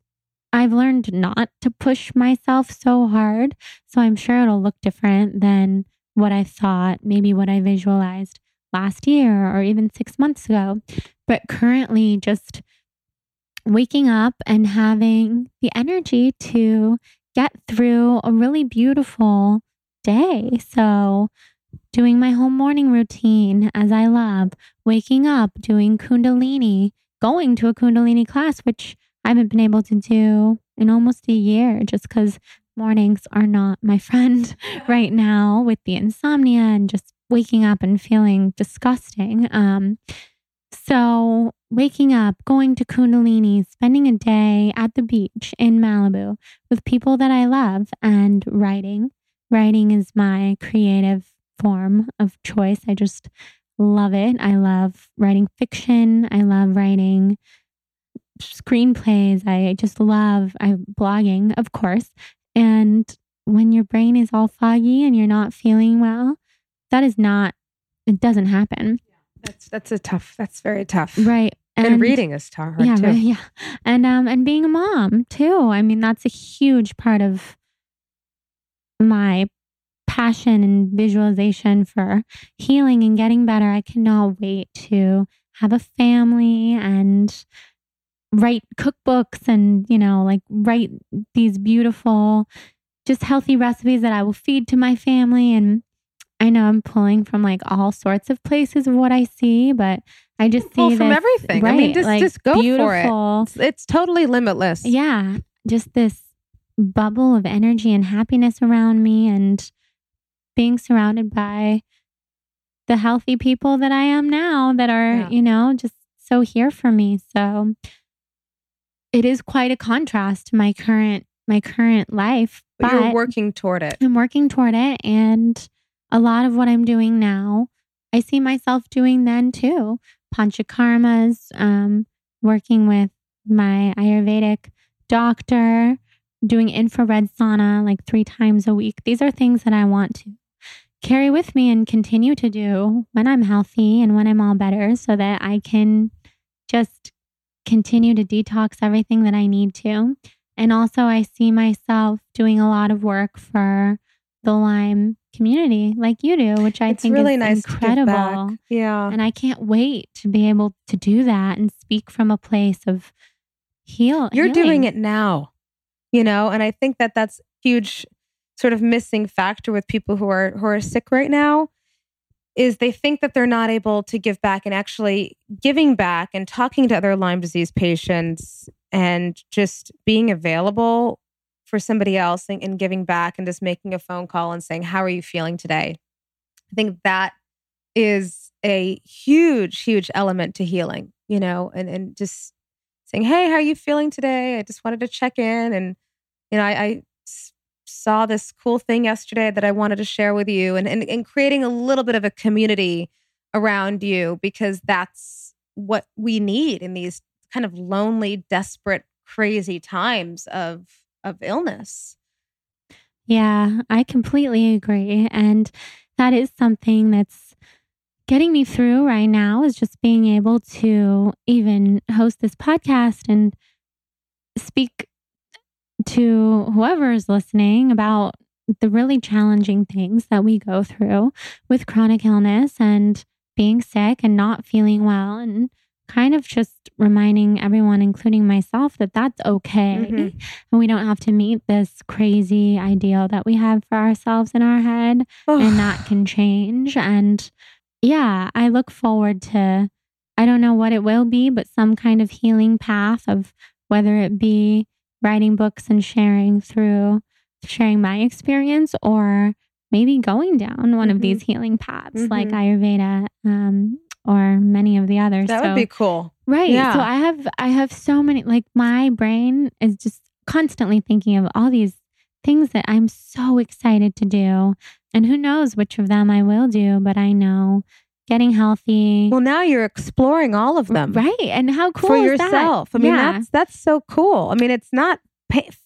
I've learned not to push myself so hard. So, I'm sure it'll look different than what I thought, maybe what I visualized last year or even six months ago. But currently, just waking up and having the energy to get through a really beautiful day. So, doing my whole morning routine as I love, waking up, doing Kundalini, going to a Kundalini class, which I haven't been able to do in almost a year just because mornings are not my <laughs> friend right now with the insomnia and just waking up and feeling disgusting. Um, so, waking up, going to Kundalini, spending a day at the beach in Malibu with people that I love, and writing. Writing is my creative form of choice. I just love it. I love writing fiction. I love writing screenplays. I just love I blogging, of course. And when your brain is all foggy and you're not feeling well, that is not it doesn't happen. That's that's a tough. That's very tough. Right. And, and reading is hard yeah, too. Yeah. And um and being a mom too. I mean, that's a huge part of my passion and visualization for healing and getting better. I cannot wait to have a family and write cookbooks and, you know, like write these beautiful, just healthy recipes that I will feed to my family and I know I'm pulling from like all sorts of places of what I see, but I just see Pull from everything. Right, I mean, just like just go beautiful, for it. It's, it's totally limitless. Yeah, just this bubble of energy and happiness around me, and being surrounded by the healthy people that I am now, that are yeah. you know just so here for me. So it is quite a contrast to my current my current life. But, but you're working toward it. I'm working toward it, and a lot of what I'm doing now, I see myself doing then too. Panchakarmas, um, working with my Ayurvedic doctor, doing infrared sauna like three times a week. These are things that I want to carry with me and continue to do when I'm healthy and when I'm all better so that I can just continue to detox everything that I need to. And also, I see myself doing a lot of work for the Lyme community like you do, which I it's think really is nice incredible. Yeah. And I can't wait to be able to do that and speak from a place of heal. You're healing. doing it now, you know, and I think that that's huge sort of missing factor with people who are who are sick right now is they think that they're not able to give back and actually giving back and talking to other Lyme disease patients and just being available for somebody else and, and giving back and just making a phone call and saying, How are you feeling today? I think that is a huge, huge element to healing, you know, and, and just saying, Hey, how are you feeling today? I just wanted to check in. And, you know, I, I saw this cool thing yesterday that I wanted to share with you and, and, and creating a little bit of a community around you because that's what we need in these kind of lonely, desperate, crazy times of of illness. Yeah, I completely agree. And that is something that's getting me through right now is just being able to even host this podcast and speak to whoever is listening about the really challenging things that we go through with chronic illness and being sick and not feeling well and kind of just reminding everyone including myself that that's okay. Mm-hmm. and we don't have to meet this crazy ideal that we have for ourselves in our head and that can change. And yeah i look forward to i don't know what it will be but some kind of healing path of whether it be writing books and sharing through sharing my experience or maybe going down one mm-hmm. of these healing paths mm-hmm. like Ayurveda um, or many of the others. That so, would be cool. Right. Yeah. So I have I have so many like my brain is just constantly thinking of all these things that I'm so excited to do. And who knows which of them I will do, but I know getting healthy. Well, now you're exploring all of them. Right. And how cool for yourself. That? I mean, yeah. that's that's so cool. I mean, it's not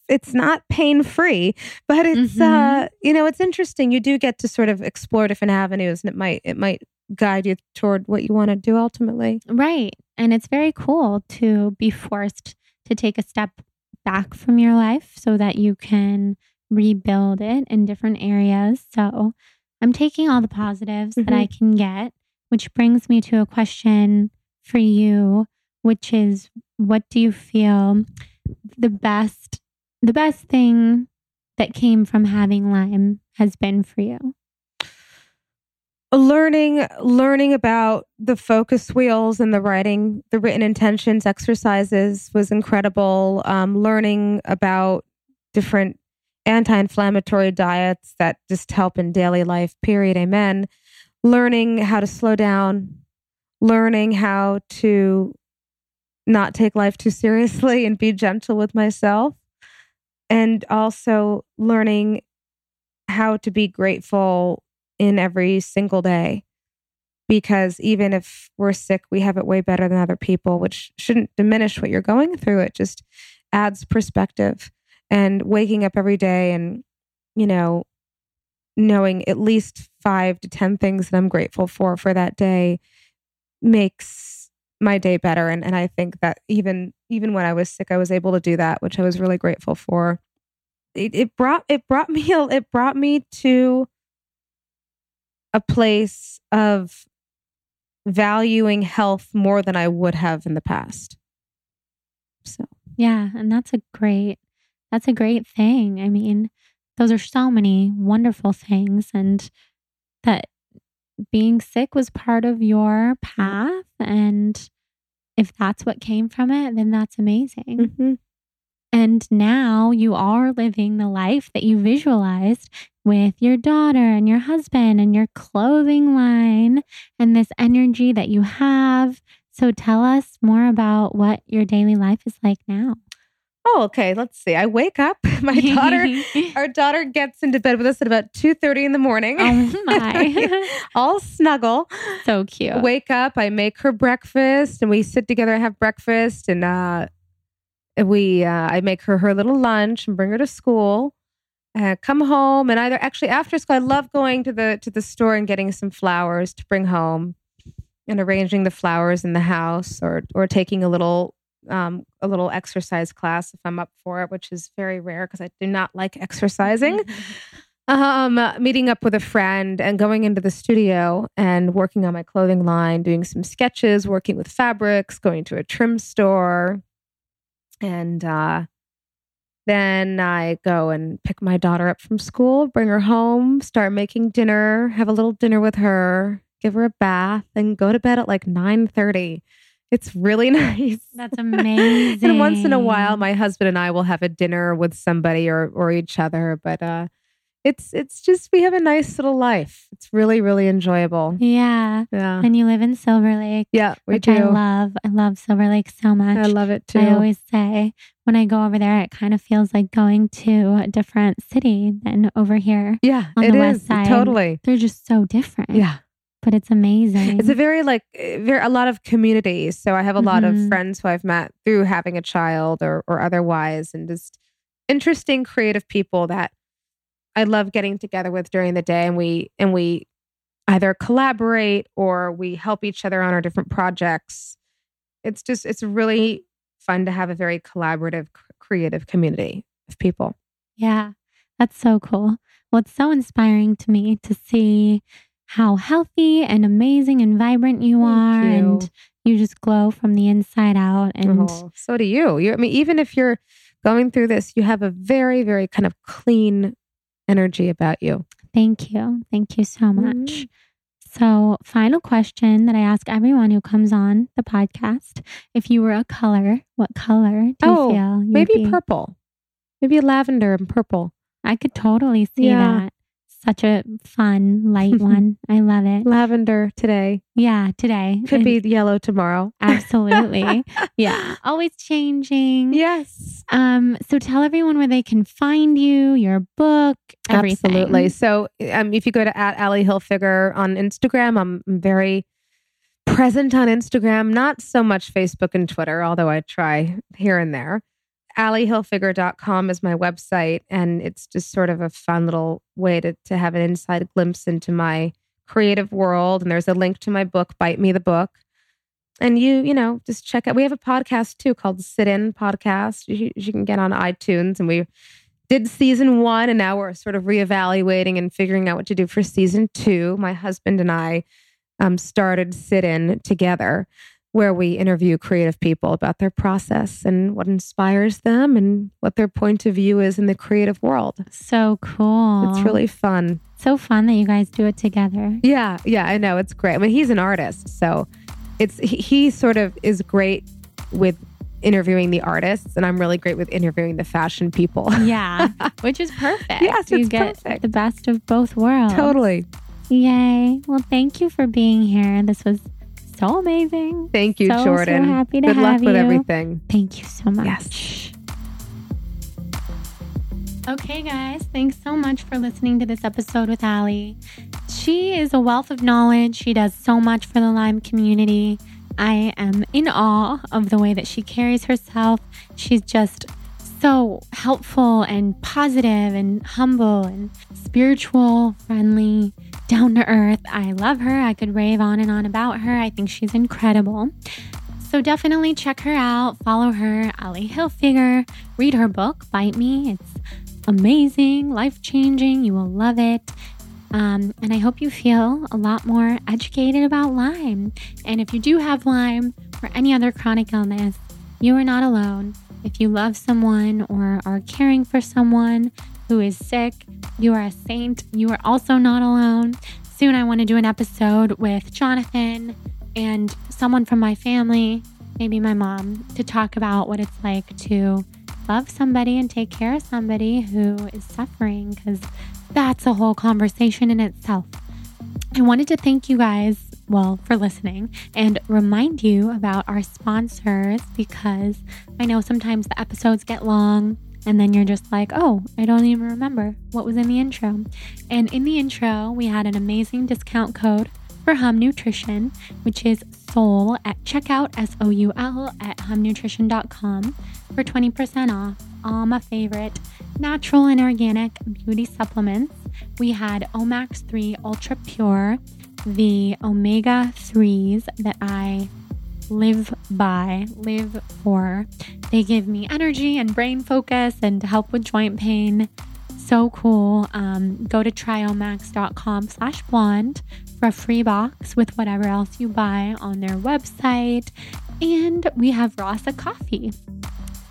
it's not pain free, but it's mm-hmm. uh you know, it's interesting. You do get to sort of explore different avenues and it might it might guide you toward what you want to do ultimately. Right. And it's very cool to be forced to take a step back from your life so that you can rebuild it in different areas. So I'm taking all the positives mm-hmm. that I can get, which brings me to a question for you, which is what do you feel the best the best thing that came from having Lyme has been for you? Learning learning about the focus wheels and the writing, the written intentions exercises was incredible. Um, learning about different anti-inflammatory diets that just help in daily life. Period. Amen. Learning how to slow down, learning how to not take life too seriously and be gentle with myself. And also learning how to be grateful in every single day. Because even if we're sick, we have it way better than other people, which shouldn't diminish what you're going through. It just adds perspective. And waking up every day and, you know, knowing at least five to 10 things that I'm grateful for for that day makes my day better. And and I think that even even when I was sick I was able to do that which I was really grateful for. It, it brought it brought me <laughs> it brought me to a place of valuing health more than I would have in the past. So. Yeah and that's a great that's a great thing. I mean those are so many wonderful things and that being sick was part of your path. And if that's what came from it, then that's amazing. Mm-hmm. And now you are living the life that you visualized with your daughter and your husband and your clothing line and this energy that you have. So tell us more about what your daily life is like now oh, okay, let's see. I wake up. <laughs> My daughter, <laughs> our daughter gets into bed with us at about 2.30 in the morning. Oh <laughs> my. All snuggle. So cute. Wake up. I make her breakfast and we sit together and have breakfast. And uh, we, uh, I make her her little lunch and bring her to school. Uh, come home and either actually after school, I love going to the to the store and getting some flowers to bring home and arranging the flowers in the house or or taking a little um, a little exercise class if I'm up for it, which is very rare because I do not like exercising. <laughs> um, meeting up with a friend and going into the studio and working on my clothing line, doing some sketches, working with fabrics, going to a trim store. And uh, then I go and pick my daughter up from school, bring her home, start making dinner, have a little dinner with her, give her a bath, and go to bed at like 9 30 it's really <laughs> nice. That's amazing. <laughs> and once in a while, my husband and I will have a dinner with somebody or or each other. But uh, it's it's just we have a nice little life. It's really really enjoyable. Yeah. Yeah. And you live in Silver Lake, Yeah, we which do. I love. I love Silver Lake so much. I love it too. I always say when I go over there, it kind of feels like going to a different city than over here. yeah, on it the is west side. totally. They're just so different. Yeah. But it's amazing. It's a very like very a lot of communities. So I have a lot of Mhm. friends who I've met through having a child or or otherwise, and just interesting creative people that I love getting together with during the day, and we and we either collaborate or we help each other on our different projects. It's just it's really fun to have a very collaborative, creative community of people. Yeah, that's so cool. Well, it's so inspiring to me to see how healthy and amazing and vibrant you Thank are. you. And you just glow from the inside out. And Oh, so do you. You, I mean, even if you're going through this, you have a very, very kind of clean energy about you. thank you. Thank you so much. Mhm. So, final question that I ask everyone who comes on the podcast if you were a color, what color do you Oh, feel? you'd Maybe be? purple. Maybe lavender and purple. I could totally see Yeah. that. Such a fun, light <laughs> one. I love it. Lavender today. Yeah, today. Could And- be yellow tomorrow. <laughs> Absolutely. yeah. <laughs> Always changing. Yes. Um, so tell everyone where they can find you, your book, everything. Absolutely. So um, if you go to at Ally Hilfiger on Instagram, I'm very present on Instagram, not so much Facebook and Twitter, although I try here and there. AllyHilfiger.com is my website, and it's just sort of a fun little way to, to have an inside glimpse into my creative world. And there's a link to my book, Bite Me the Book. And you, you know, just check out. We have a podcast too called Sit In Podcast. You, you can get on iTunes, and we did season one, and now we're sort of reevaluating and figuring out what to do for season two. My husband and I um, started Sit In together, where we interview creative people about their process and what inspires them and what their point of view is in the creative world. So cool. It's really fun. so fun that you guys do it together. Yeah, yeah, I know. It's great. I mean, he's an artist, so it's he, he sort of is great with interviewing the artists, and I'm really great with interviewing the fashion people. Yeah, <laughs> which is perfect. Yes, you get perfect. the best of both worlds. totally. Yay. Well, thank you for being here. This was so amazing. Thank you, So, so Jordan. happy to Good luck with you. everything. Thank you so much. Yes. Okay, guys, thanks so much for listening to this episode with Ally. She is a wealth of knowledge. She does so much for the Lyme community. I am in awe of the way that she carries herself. She's just so helpful and positive and humble and spiritual, friendly, down to earth. I love her. I could rave on and on about her. I think she's incredible. So definitely check her out, follow her, Ally Hilfiger, read her book, Bite Me. It's amazing, life changing. You will love it. Um, and I hope you feel a lot more educated about Lyme. And if you do have Lyme or any other chronic illness, you are not alone. If you love someone or are caring for someone who is sick, you are a saint. You are also not alone. Soon I want to do an episode with Jonathan and someone from my family, maybe my mom, to talk about what it's like to love somebody and take care of somebody who is suffering because that's a whole conversation in itself. I wanted to thank you guys, well, for listening and remind you about our sponsors because I know sometimes the episodes get long and then you're just like, oh, I don't even remember what was in the intro. And in the intro, we had an amazing discount code for Hum Nutrition, which is SOUL at checkout, S O U L, at humnutrition.com for 20% off all my favorite natural and organic beauty supplements. We had Omax 3 Ultra Pure, the omega 3s that I live by, live for. They give me energy and brain focus and help with joint pain. So cool. Um, go to triomax.com slash blonde for a free box with whatever else you buy on their website. And we have Rasa coffee.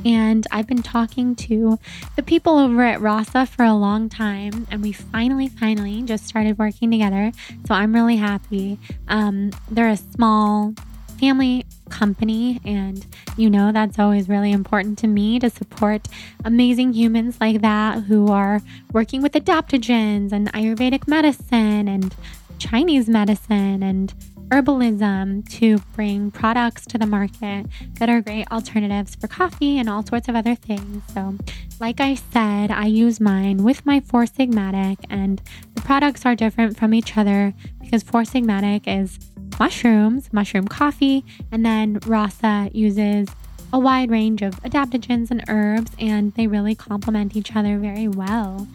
And I've been talking to the people over at Rasa for a long time, and we finally, finally just started working together. So I'm really happy. Um, they're a small family company. And you know, that's always really important to me to support amazing humans like that who are working with adaptogens and Ayurvedic medicine and Chinese medicine and herbalism to bring products to the market that are great alternatives for coffee and all sorts of other things. So, like I said, I use mine with my Four Sigmatic, and the products are different from each other because Four Sigmatic is mushrooms, mushroom coffee, and then Rasa uses a wide range of adaptogens and herbs, and they really complement each other very well.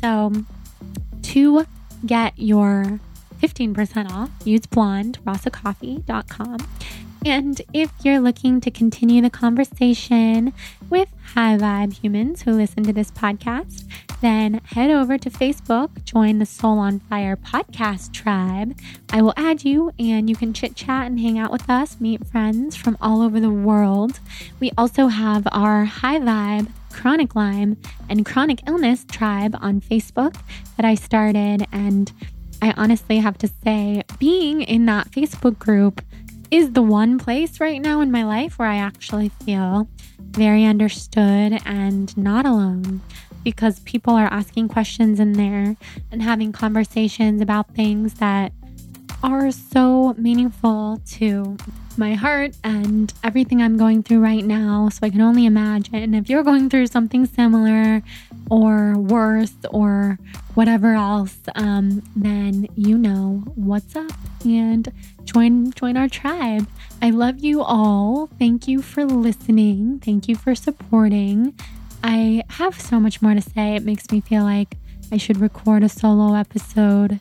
So, to get your 15% off. Use blonde, rasakoffee.com. And if you're looking to continue the conversation with high vibe humans who listen to this podcast, then head over to Facebook, join the Soul on Fire podcast tribe. I will add you and you can chit chat and hang out with us, meet friends from all over the world. We also have our high vibe chronic Lyme and chronic illness tribe on Facebook that I started and I honestly have to say, being in that Facebook group is the one place right now in my life where I actually feel very understood and not alone because people are asking questions in there and having conversations about things that are so meaningful to my heart and everything I'm going through right now. So I can only imagine if you're going through something similar or worse or whatever else, um, then you know what's up and join join our tribe. I love you all. Thank you for listening. Thank you for supporting. I have so much more to say. It makes me feel like I should record a solo episode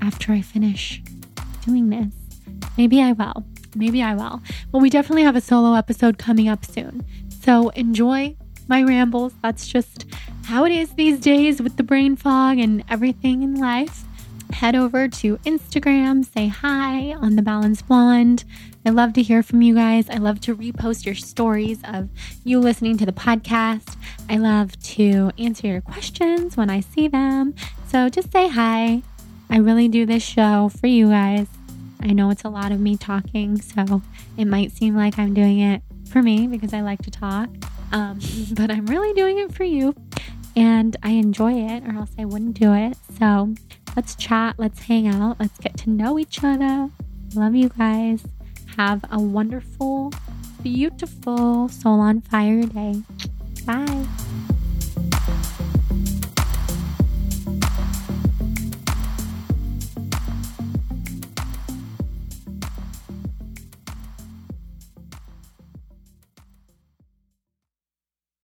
after I finish doing this. Maybe I will. Maybe I will. But we definitely have a solo episode coming up soon. So enjoy my rambles. That's just how it is these days with the brain fog and everything in life. Head over to Instagram, say hi on the Balanced Blonde. I love to hear from you guys. I love to repost your stories of you listening to the podcast. I love to answer your questions when I see them. So just say hi. I really do this show for you guys. I know it's a lot of me talking, so it might seem like I'm doing it for me because I like to talk, um, <laughs> but I'm really doing it for you. And I enjoy it, or else I wouldn't do it. So let's chat, let's hang out, let's get to know each other. Love you guys. Have a wonderful, beautiful Soul on Fire day. Bye.